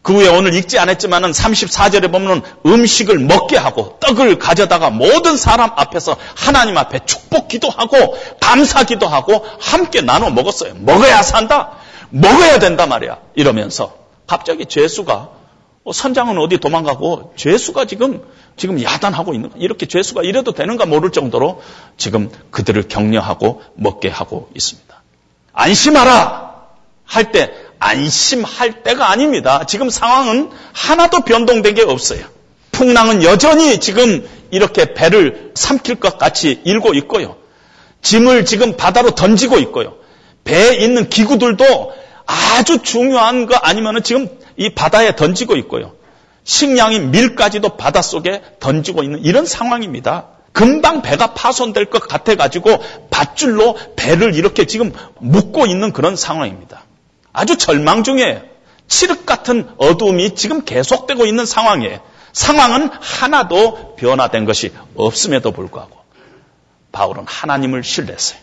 그 후에 오늘 읽지 않았지만은 34절에 보면 음식을 먹게 하고 떡을 가져다가 모든 사람 앞에서 하나님 앞에 축복 기도하고 감사 기도하고 함께 나눠 먹었어요. 먹어야 산다. 먹어야 된다 말이야. 이러면서 갑자기 죄수가 어, 선장은 어디 도망가고 죄수가 지금 지금 야단하고 있는 이렇게 죄수가 이래도 되는가 모를 정도로 지금 그들을 격려하고 먹게 하고 있습니다. 안심하라 할 때 안심할 때가 아닙니다. 지금 상황은 하나도 변동된 게 없어요. 풍랑은 여전히 지금 이렇게 배를 삼킬 것 같이 일고 있고요. 짐을 지금 바다로 던지고 있고요. 배에 있는 기구들도 아주 중요한 거 아니면은 지금 이 바다에 던지고 있고요. 식량인 밀까지도 바닷속에 던지고 있는 이런 상황입니다. 금방 배가 파손될 것 같아가지고 밧줄로 배를 이렇게 지금 묶고 있는 그런 상황입니다. 아주 절망 중에 칠흑 같은 어둠이 지금 계속되고 있는 상황이에요. 상황은 하나도 변화된 것이 없음에도 불구하고 바울은 하나님을 신뢰했어요.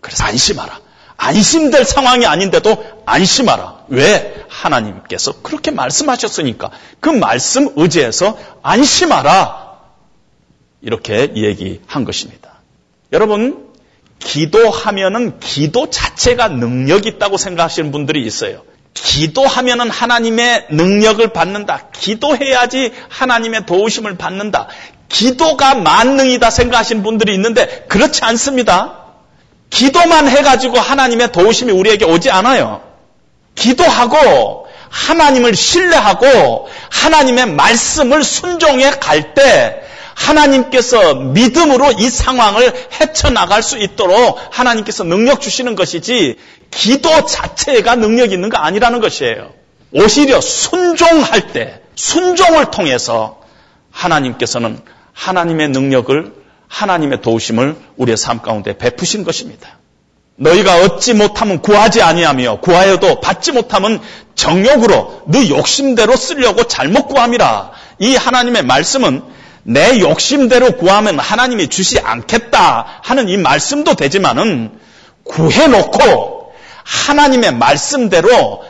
그래서 안심하라. 안심될 상황이 아닌데도 안심하라. 왜? 하나님께서 그렇게 말씀하셨으니까 그 말씀 의지해서 안심하라. 이렇게 얘기한 것입니다. 여러분, 기도하면은 기도 자체가 능력 있다고 생각하시는 분들이 있어요. 기도하면은 하나님의 능력을 받는다. 기도해야지 하나님의 도우심을 받는다. 기도가 만능이다 생각하시는 분들이 있는데 그렇지 않습니다. 기도만 해가지고 하나님의 도우심이 우리에게 오지 않아요. 기도하고 하나님을 신뢰하고 하나님의 말씀을 순종해 갈 때 하나님께서 믿음으로 이 상황을 헤쳐나갈 수 있도록 하나님께서 능력 주시는 것이지 기도 자체가 능력 있는 거 아니라는 것이에요. 오히려 순종할 때 순종을 통해서 하나님께서는 하나님의 능력을 하나님의 도우심을 우리의 삶 가운데 베푸신 것입니다. 너희가 얻지 못하면 구하지 아니하며 구하여도 받지 못하면 정욕으로 너 욕심대로 쓰려고 잘못 구함이라. 이 하나님의 말씀은 내 욕심대로 구하면 하나님이 주시 않겠다 하는 이 말씀도 되지만은 구해놓고 하나님의 말씀대로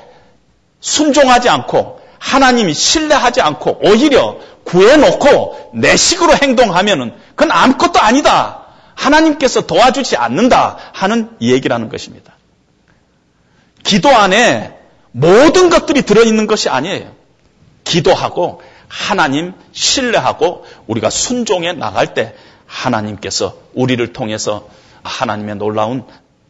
순종하지 않고 하나님이 신뢰하지 않고 오히려 구해놓고 내 식으로 행동하면은 그건 아무것도 아니다. 하나님께서 도와주지 않는다 하는 얘기라는 것입니다. 기도 안에 모든 것들이 들어있는 것이 아니에요. 기도하고 하나님 신뢰하고 우리가 순종해 나갈 때 하나님께서 우리를 통해서 하나님의 놀라운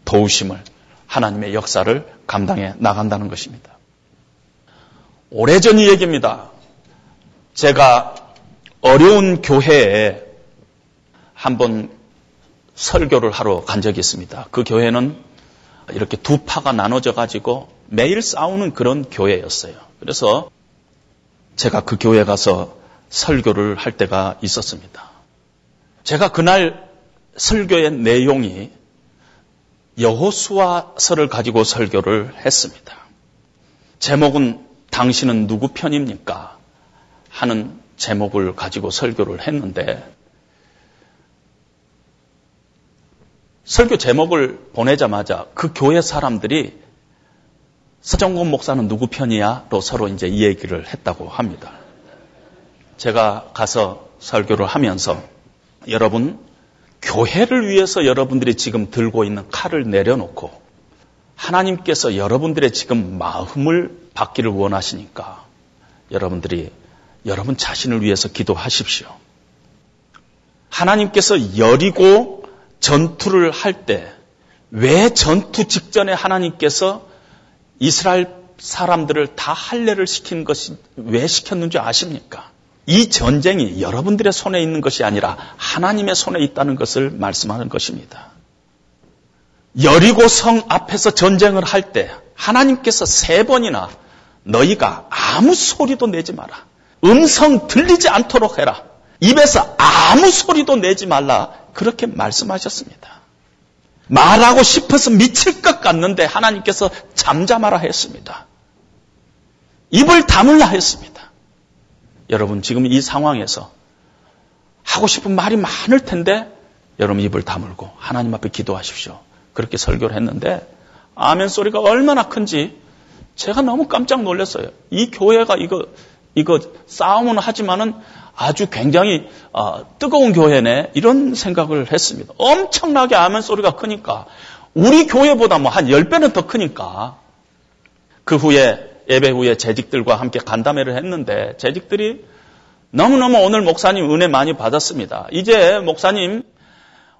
도우심을 하나님의 역사를 감당해 나간다는 것입니다. 오래전 이 얘기입니다. 제가 어려운 교회에 한번 설교를 하러 간 적이 있습니다. 그 교회는 이렇게 두 파가 나눠져 가지고 매일 싸우는 그런 교회였어요. 그래서 제가 그 교회 가서 설교를 할 때가 있었습니다. 제가 그날 설교의 내용이 여호수아서를 가지고 설교를 했습니다. 제목은 당신은 누구 편입니까? 하는 제목을 가지고 설교를 했는데 설교 제목을 보내자마자 그 교회 사람들이 서정곤 목사는 누구 편이야? 로 서로 이제 이 얘기를 했다고 합니다. 제가 가서 설교를 하면서 여러분, 교회를 위해서 여러분들이 지금 들고 있는 칼을 내려놓고 하나님께서 여러분들의 지금 마음을 받기를 원하시니까 여러분들이 여러분 자신을 위해서 기도하십시오. 하나님께서 여리고 전투를 할 때 왜 전투 직전에 하나님께서 이스라엘 사람들을 다 할례를 시킨 것이 왜 시켰는지 아십니까? 이 전쟁이 여러분들의 손에 있는 것이 아니라 하나님의 손에 있다는 것을 말씀하는 것입니다. 여리고 성 앞에서 전쟁을 할 때 하나님께서 세 번이나 너희가 아무 소리도 내지 마라. 음성 들리지 않도록 해라. 입에서 아무 소리도 내지 말라. 그렇게 말씀하셨습니다. 말하고 싶어서 미칠 것 같는데 하나님께서 잠잠하라 했습니다. 입을 다물라 했습니다. 여러분, 지금 이 상황에서 하고 싶은 말이 많을 텐데 여러분 입을 다물고 하나님 앞에 기도하십시오. 그렇게 설교를 했는데 아멘 소리가 얼마나 큰지 제가 너무 깜짝 놀랐어요. 이 교회가 이거 이거 싸움은 하지만은 아주 굉장히 어, 뜨거운 교회네 이런 생각을 했습니다. 엄청나게 아멘 소리가 크니까 우리 교회보다 뭐 한 10배는 더 크니까 그 후에 예배 후에 재직들과 함께 간담회를 했는데 재직들이 너무너무 오늘 목사님 은혜 많이 받았습니다. 이제 목사님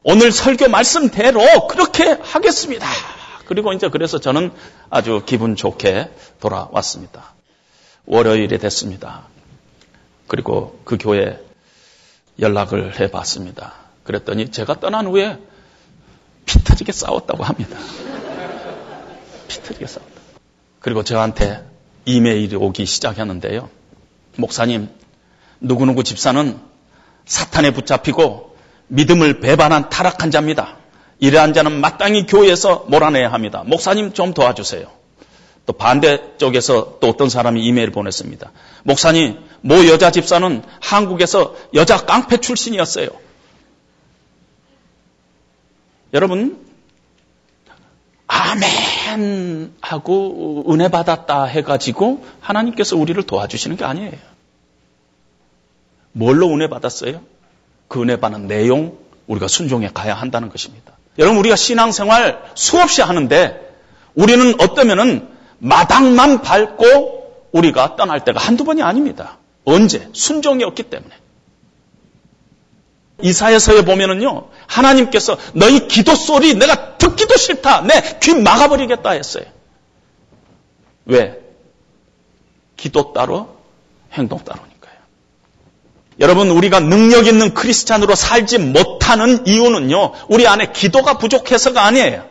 오늘 설교 말씀대로 그렇게 하겠습니다. 그리고 이제 그래서 저는 아주 기분 좋게 돌아왔습니다. 월요일이 됐습니다. 그리고 그 교회 연락을 해 봤습니다. 그랬더니 제가 떠난 후에 피 터지게 싸웠다고 합니다. 피 터지게 싸웠다. 그리고 저한테 이메일이 오기 시작했는데요. 목사님, 누구누구 집사는 사탄에 붙잡히고 믿음을 배반한 타락한 자입니다. 이러한 자는 마땅히 교회에서 몰아내야 합니다. 목사님 좀 도와주세요. 또 반대쪽에서 또 어떤 사람이 이메일 을 보냈습니다. 목사님, 모 여자 집사는 한국에서 여자 깡패 출신이었어요. 여러분, 아멘 하고 은혜 받았다 해가지고 하나님께서 우리를 도와주시는 게 아니에요. 뭘로 은혜 받았어요? 그 은혜 받는 내용 우리가 순종해 가야 한다는 것입니다. 여러분 우리가 신앙생활 수없이 하는데 우리는 어떠면은 마당만 밟고 우리가 떠날 때가 한두 번이 아닙니다. 언제? 순종이 없기 때문에. 이사야서에 보면은요, 하나님께서 너희 기도 소리 내가 듣기도 싫다. 내 귀 막아버리겠다 했어요. 왜? 기도 따로, 행동 따로니까요. 여러분, 우리가 능력 있는 크리스찬으로 살지 못하는 이유는요, 우리 안에 기도가 부족해서가 아니에요.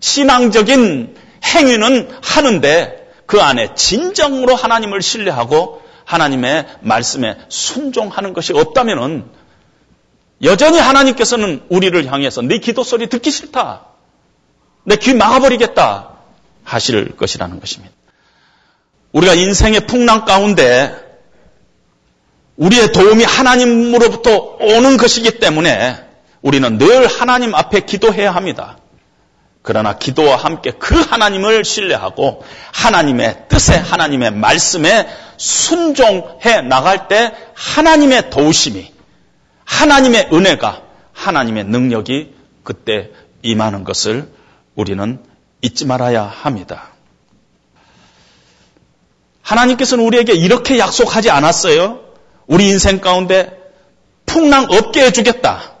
신앙적인 행위는 하는데 그 안에 진정으로 하나님을 신뢰하고 하나님의 말씀에 순종하는 것이 없다면은 여전히 하나님께서는 우리를 향해서 네 기도 소리 듣기 싫다. 내 귀 막아버리겠다. 하실 것이라는 것입니다. 우리가 인생의 풍랑 가운데 우리의 도움이 하나님으로부터 오는 것이기 때문에 우리는 늘 하나님 앞에 기도해야 합니다. 그러나 기도와 함께 그 하나님을 신뢰하고 하나님의 뜻에 하나님의 말씀에 순종해 나갈 때 하나님의 도우심이 하나님의 은혜가 하나님의 능력이 그때 임하는 것을 우리는 잊지 말아야 합니다. 하나님께서는 우리에게 이렇게 약속하지 않았어요. 우리 인생 가운데 풍랑 없게 해주겠다.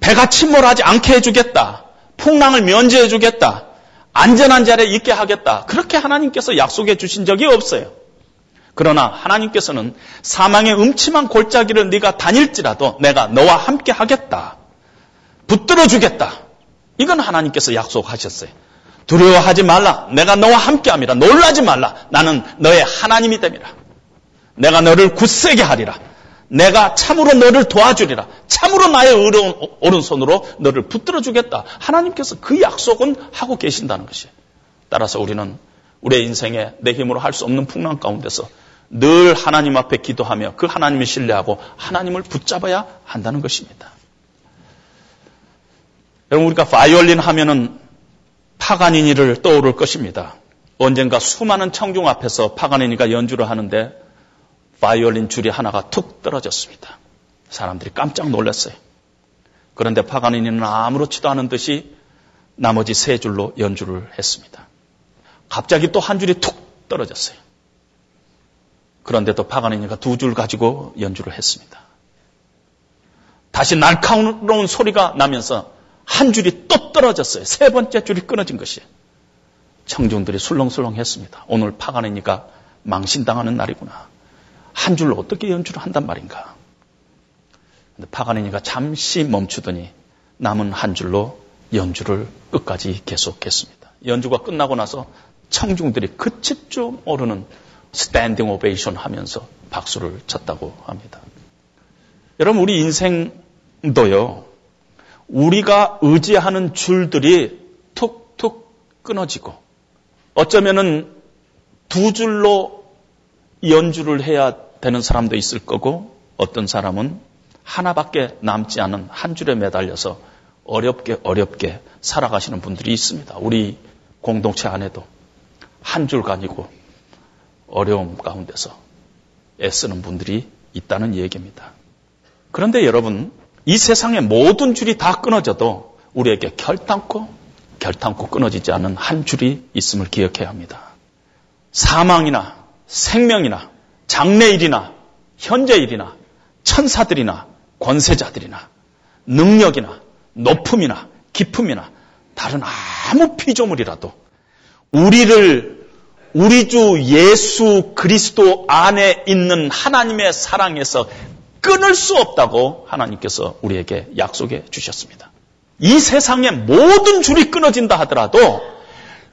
배가 침몰하지 않게 해주겠다. 풍랑을 면제해 주겠다. 안전한 자리에 있게 하겠다. 그렇게 하나님께서 약속해 주신 적이 없어요. 그러나 하나님께서는 사망의 음침한 골짜기를 네가 다닐지라도 내가 너와 함께 하겠다. 붙들어 주겠다. 이건 하나님께서 약속하셨어요. 두려워하지 말라. 내가 너와 함께 함이라. 놀라지 말라. 나는 너의 하나님이 됨이라. 내가 너를 굳세게 하리라. 내가 참으로 너를 도와주리라. 참으로 나의 의로운 오른손으로 너를 붙들어 주겠다. 하나님께서 그 약속은 하고 계신다는 것이에요. 따라서 우리는 우리의 인생에 내 힘으로 할 수 없는 풍랑 가운데서 늘 하나님 앞에 기도하며 그 하나님을 신뢰하고 하나님을 붙잡아야 한다는 것입니다. 여러분 우리가 바이올린 하면은 파가니니를 떠오를 것입니다. 언젠가 수많은 청중 앞에서 파가니니가 연주를 하는데 바이올린 줄이 하나가 툭 떨어졌습니다. 사람들이 깜짝 놀랐어요. 그런데 파가니니는 아무렇지도 않은 듯이 나머지 세 줄로 연주를 했습니다. 갑자기 또 한 줄이 툭 떨어졌어요. 그런데도 파가니니가 두 줄 가지고 연주를 했습니다. 다시 날카로운 소리가 나면서 한 줄이 또 떨어졌어요. 세 번째 줄이 끊어진 것이에요. 청중들이 술렁술렁 했습니다. 오늘 파가니니가 망신당하는 날이구나. 한 줄로 어떻게 연주를 한단 말인가. 근데 파가니니가 잠시 멈추더니 남은 한 줄로 연주를 끝까지 계속했습니다. 연주가 끝나고 나서 청중들이 그칠 줄 모르는 standing ovation 하면서 박수를 쳤다고 합니다. 여러분, 우리 인생도요, 우리가 의지하는 줄들이 툭툭 끊어지고, 어쩌면은 두 줄로 연주를 해야 되는 사람도 있을 거고 어떤 사람은 하나밖에 남지 않은 한 줄에 매달려서 어렵게 어렵게 살아가시는 분들이 있습니다. 우리 공동체 안에도 한 줄 가지고 어려움 가운데서 애쓰는 분들이 있다는 얘기입니다. 그런데 여러분, 이 세상의 모든 줄이 다 끊어져도 우리에게 결탄코, 결탄코 끊어지지 않은 한 줄이 있음을 기억해야 합니다. 사망이나 생명이나 장래일이나 현재일이나 천사들이나 권세자들이나 능력이나 높음이나 기품이나 다른 아무 피조물이라도 우리를 우리 주 예수 그리스도 안에 있는 하나님의 사랑에서 끊을 수 없다고 하나님께서 우리에게 약속해 주셨습니다. 이 세상의 모든 줄이 끊어진다 하더라도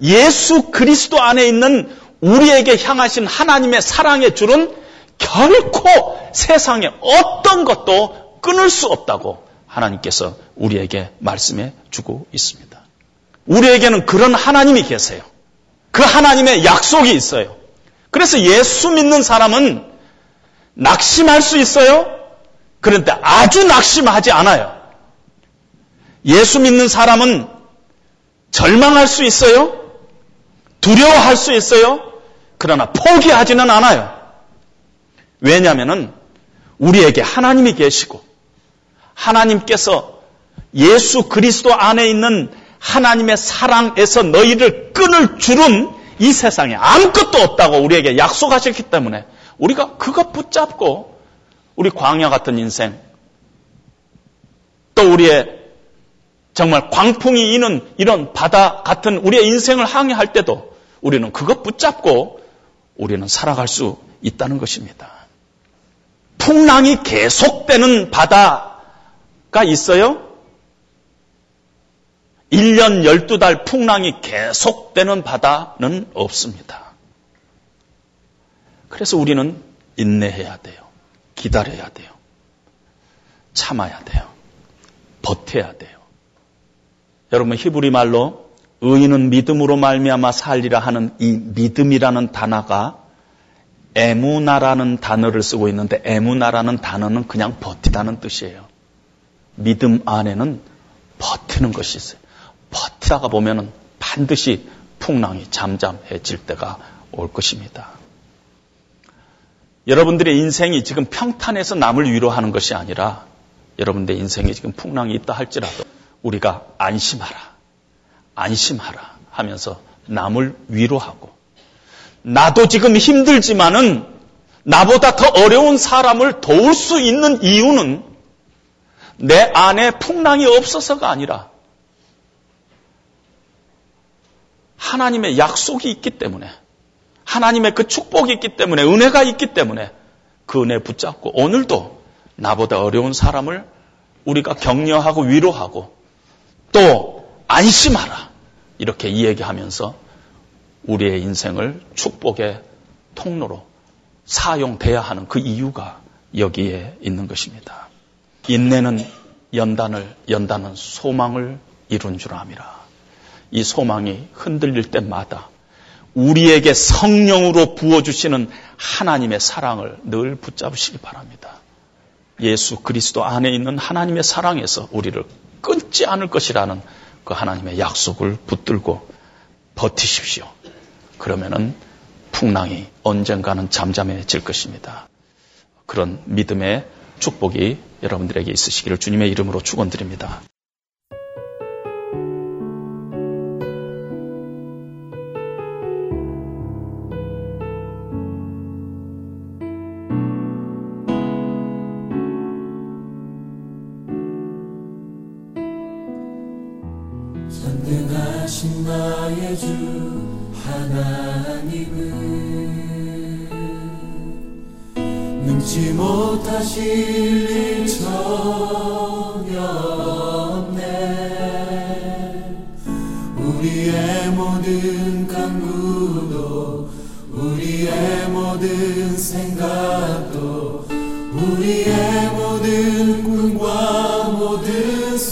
예수 그리스도 안에 있는 우리에게 향하신 하나님의 사랑의 줄은 결코 세상의 어떤 것도 끊을 수 없다고 하나님께서 우리에게 말씀해 주고 있습니다. 우리에게는 그런 하나님이 계세요. 그 하나님의 약속이 있어요. 그래서 예수 믿는 사람은 낙심할 수 있어요? 그런데 아주 낙심하지 않아요. 예수 믿는 사람은 절망할 수 있어요? 두려워할 수 있어요? 그러나 포기하지는 않아요. 왜냐하면 우리에게 하나님이 계시고 하나님께서 예수 그리스도 안에 있는 하나님의 사랑에서 너희를 끊을 줄은 이 세상에 아무것도 없다고 우리에게 약속하셨기 때문에 우리가 그것 붙잡고 우리 광야 같은 인생 또 우리의 정말 광풍이 이는 이런 바다 같은 우리의 인생을 항해할 때도 우리는 그것 붙잡고 우리는 살아갈 수 있다는 것입니다. 풍랑이 계속되는 바다가 있어요? 1년 12달 풍랑이 계속되는 바다는 없습니다. 그래서 우리는 인내해야 돼요. 기다려야 돼요. 참아야 돼요. 버텨야 돼요. 여러분 히브리 말로 의인은 믿음으로 말미암아 살리라 하는 이 믿음이라는 단어가 에무나라는 단어를 쓰고 있는데 에무나라는 단어는 그냥 버티다는 뜻이에요. 믿음 안에는 버티는 것이 있어요. 버티다가 보면은 반드시 풍랑이 잠잠해질 때가 올 것입니다. 여러분들의 인생이 지금 평탄해서 남을 위로하는 것이 아니라 여러분들의 인생에 지금 풍랑이 있다 할지라도 우리가 안심하라, 안심하라 하면서 남을 위로하고 나도 지금 힘들지만은 나보다 더 어려운 사람을 도울 수 있는 이유는 내 안에 풍랑이 없어서가 아니라 하나님의 약속이 있기 때문에 하나님의 그 축복이 있기 때문에 은혜가 있기 때문에 그 은혜 붙잡고 오늘도 나보다 어려운 사람을 우리가 격려하고 위로하고 또 안심하라 이렇게 이야기하면서 우리의 인생을 축복의 통로로 사용돼야 하는 그 이유가 여기에 있는 것입니다. 인내는 연단을 연단은 소망을 이룬 줄 압니다. 이 소망이 흔들릴 때마다 우리에게 성령으로 부어주시는 하나님의 사랑을 늘 붙잡으시기 바랍니다. 예수 그리스도 안에 있는 하나님의 사랑에서 우리를 끊지 않을 것이라는 그 하나님의 약속을 붙들고 버티십시오. 그러면은 풍랑이 언젠가는 잠잠해질 것입니다. 그런 믿음의 축복이 여러분들에게 있으시기를 주님의 이름으로 축원드립니다.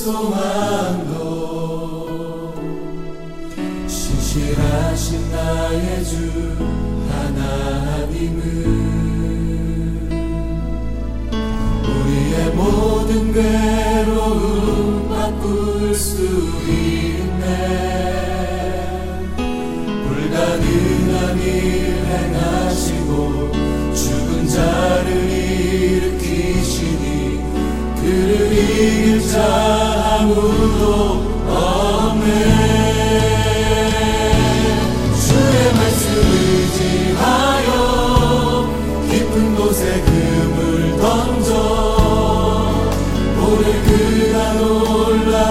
소망도 신실하신 나의 주 모든 괴로움 바꿀 수 있네. 불가능한 일 행하시고 죽은 자를 일으키시니 그를 이길 자 아무도 없네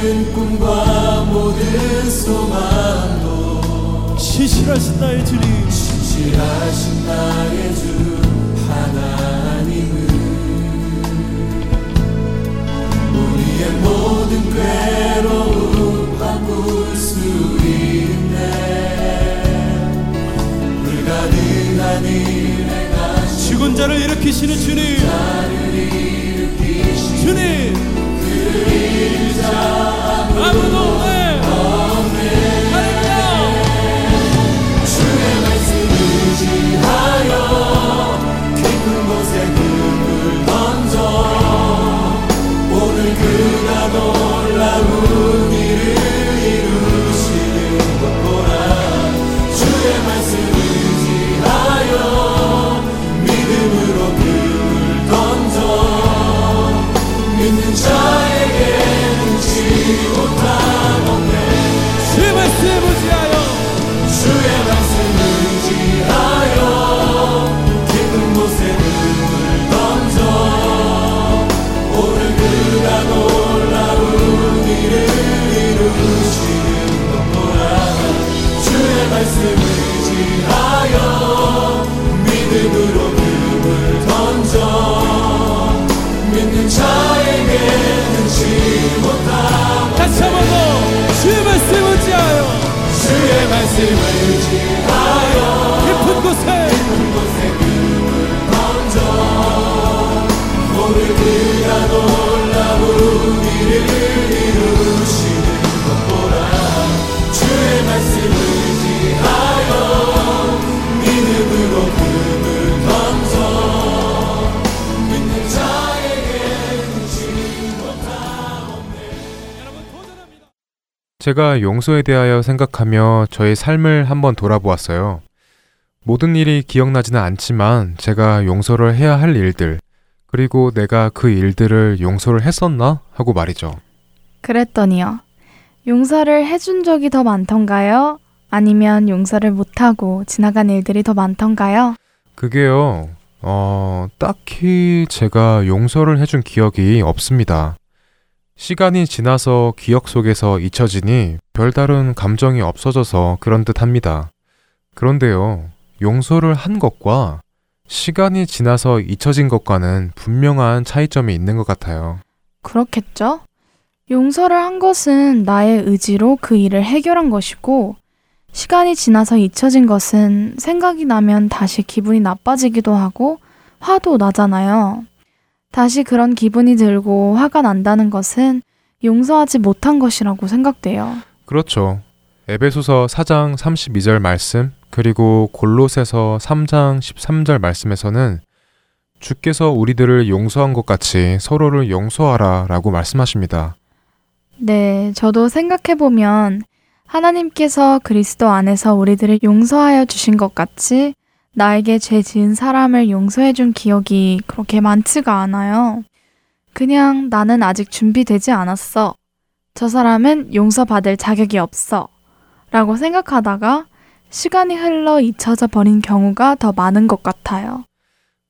모든 꿈과 모든 소망도 신실하신 나의 주님. 신실하신 나의 주 하나님은 우리의 모든 괴로움 바꿀 수 있네. 불가능한 일 행하시 죽은 자를 일으키시는 주님. 주님 그 제가 용서에 대하여 생각하며 저의 삶을 한번 돌아보았어요. 모든 일이 기억나지는 않지만 제가 용서를 해야 할 일들, 그리고 내가 그 일들을 용서를 했었나? 하고 말이죠. 그랬더니요. 용서를 해준 적이 더 많던가요? 아니면 용서를 못하고 지나간 일들이 더 많던가요? 그게요, 어, 딱히 제가 용서를 해준 기억이 없습니다. 시간이 지나서 기억 속에서 잊혀지니 별다른 감정이 없어져서 그런 듯 합니다. 그런데요, 용서를 한 것과 시간이 지나서 잊혀진 것과는 분명한 차이점이 있는 것 같아요. 그렇겠죠? 용서를 한 것은 나의 의지로 그 일을 해결한 것이고, 시간이 지나서 잊혀진 것은 생각이 나면 다시 기분이 나빠지기도 하고, 화도 나잖아요. 다시 그런 기분이 들고 화가 난다는 것은 용서하지 못한 것이라고 생각돼요. 그렇죠. 에베소서 4장 32절 말씀, 그리고 골로새서 3장 13절 말씀에서는 주께서 우리들을 용서한 것 같이 서로를 용서하라 라고 말씀하십니다. 네, 저도 생각해 보면 하나님께서 그리스도 안에서 우리들을 용서하여 주신 것 같이 나에게 죄 지은 사람을 용서해준 기억이 그렇게 많지가 않아요. 그냥 나는 아직 준비되지 않았어. 저 사람은 용서받을 자격이 없어. 라고 생각하다가 시간이 흘러 잊혀져 버린 경우가 더 많은 것 같아요.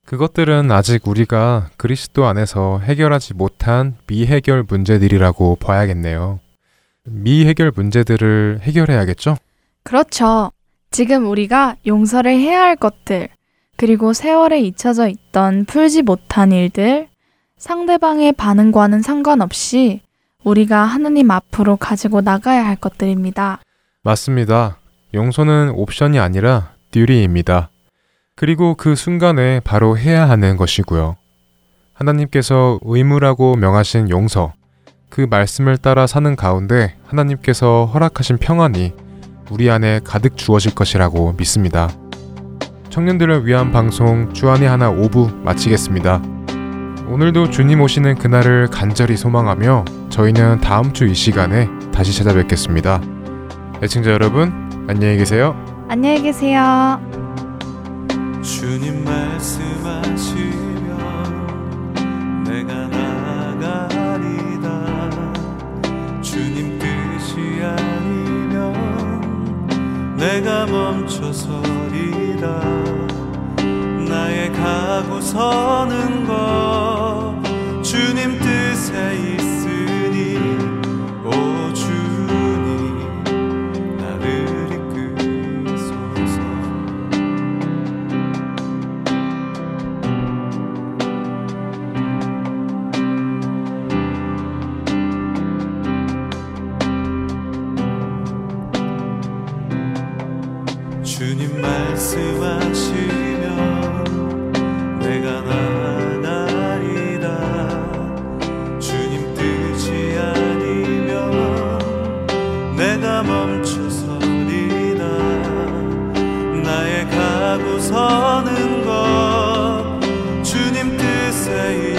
그것들은 아직 우리가 그리스도 안에서 해결하지 못한 미해결 문제들이라고 봐야겠네요. 미해결 문제들을 해결해야겠죠? 그렇죠. 지금 우리가 용서를 해야 할 것들, 그리고 세월에 잊혀져 있던 풀지 못한 일들, 상대방의 반응과는 상관없이 우리가 하느님 앞으로 가지고 나가야 할 것들입니다. 맞습니다. 용서는 옵션이 아니라 듀리입니다. 그리고 그 순간에 바로 해야 하는 것이고요. 하나님께서 의무라고 명하신 용서, 그 말씀을 따라 사는 가운데 하나님께서 허락하신 평안이 우리 안에 가득 주어질 것이라고 믿습니다. 청년들을 위한 방송 주안의 하나 5부 마치겠습니다. 오늘도 주님 오시는 그날을 간절히 소망하며 저희는 다음 주 이 시간에 다시 찾아뵙겠습니다. 애청자 여러분, 안녕히 계세요. 안녕히 계세요. 주님 말씀하시면 내가 내가 멈춰서리다 나의 가고 서는 것 주님 뜻에 있으 내가 나가리다 주님 뜻이 아니면 내가 멈춰서리다 나의 가고 서는 것 주님 뜻에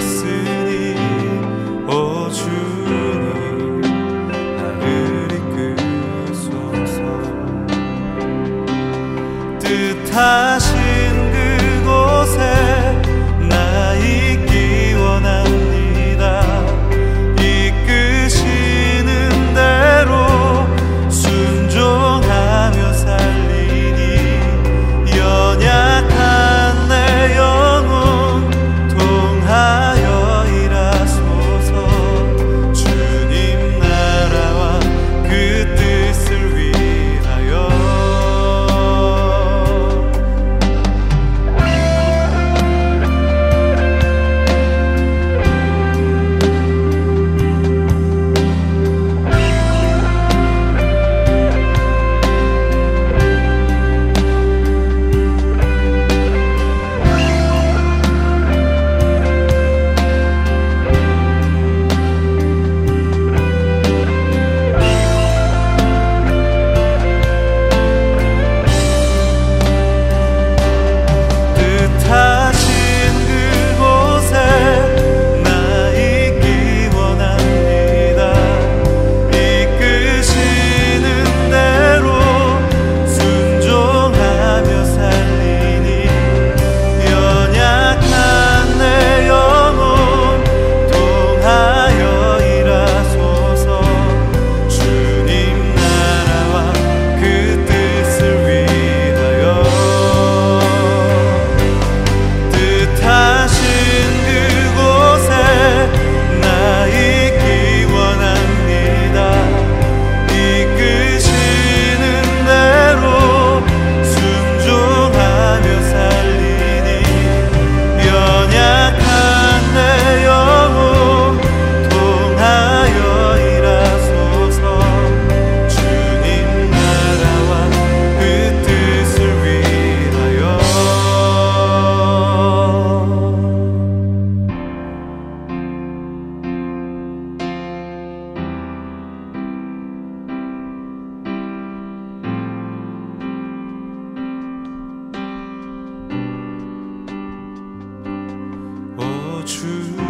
오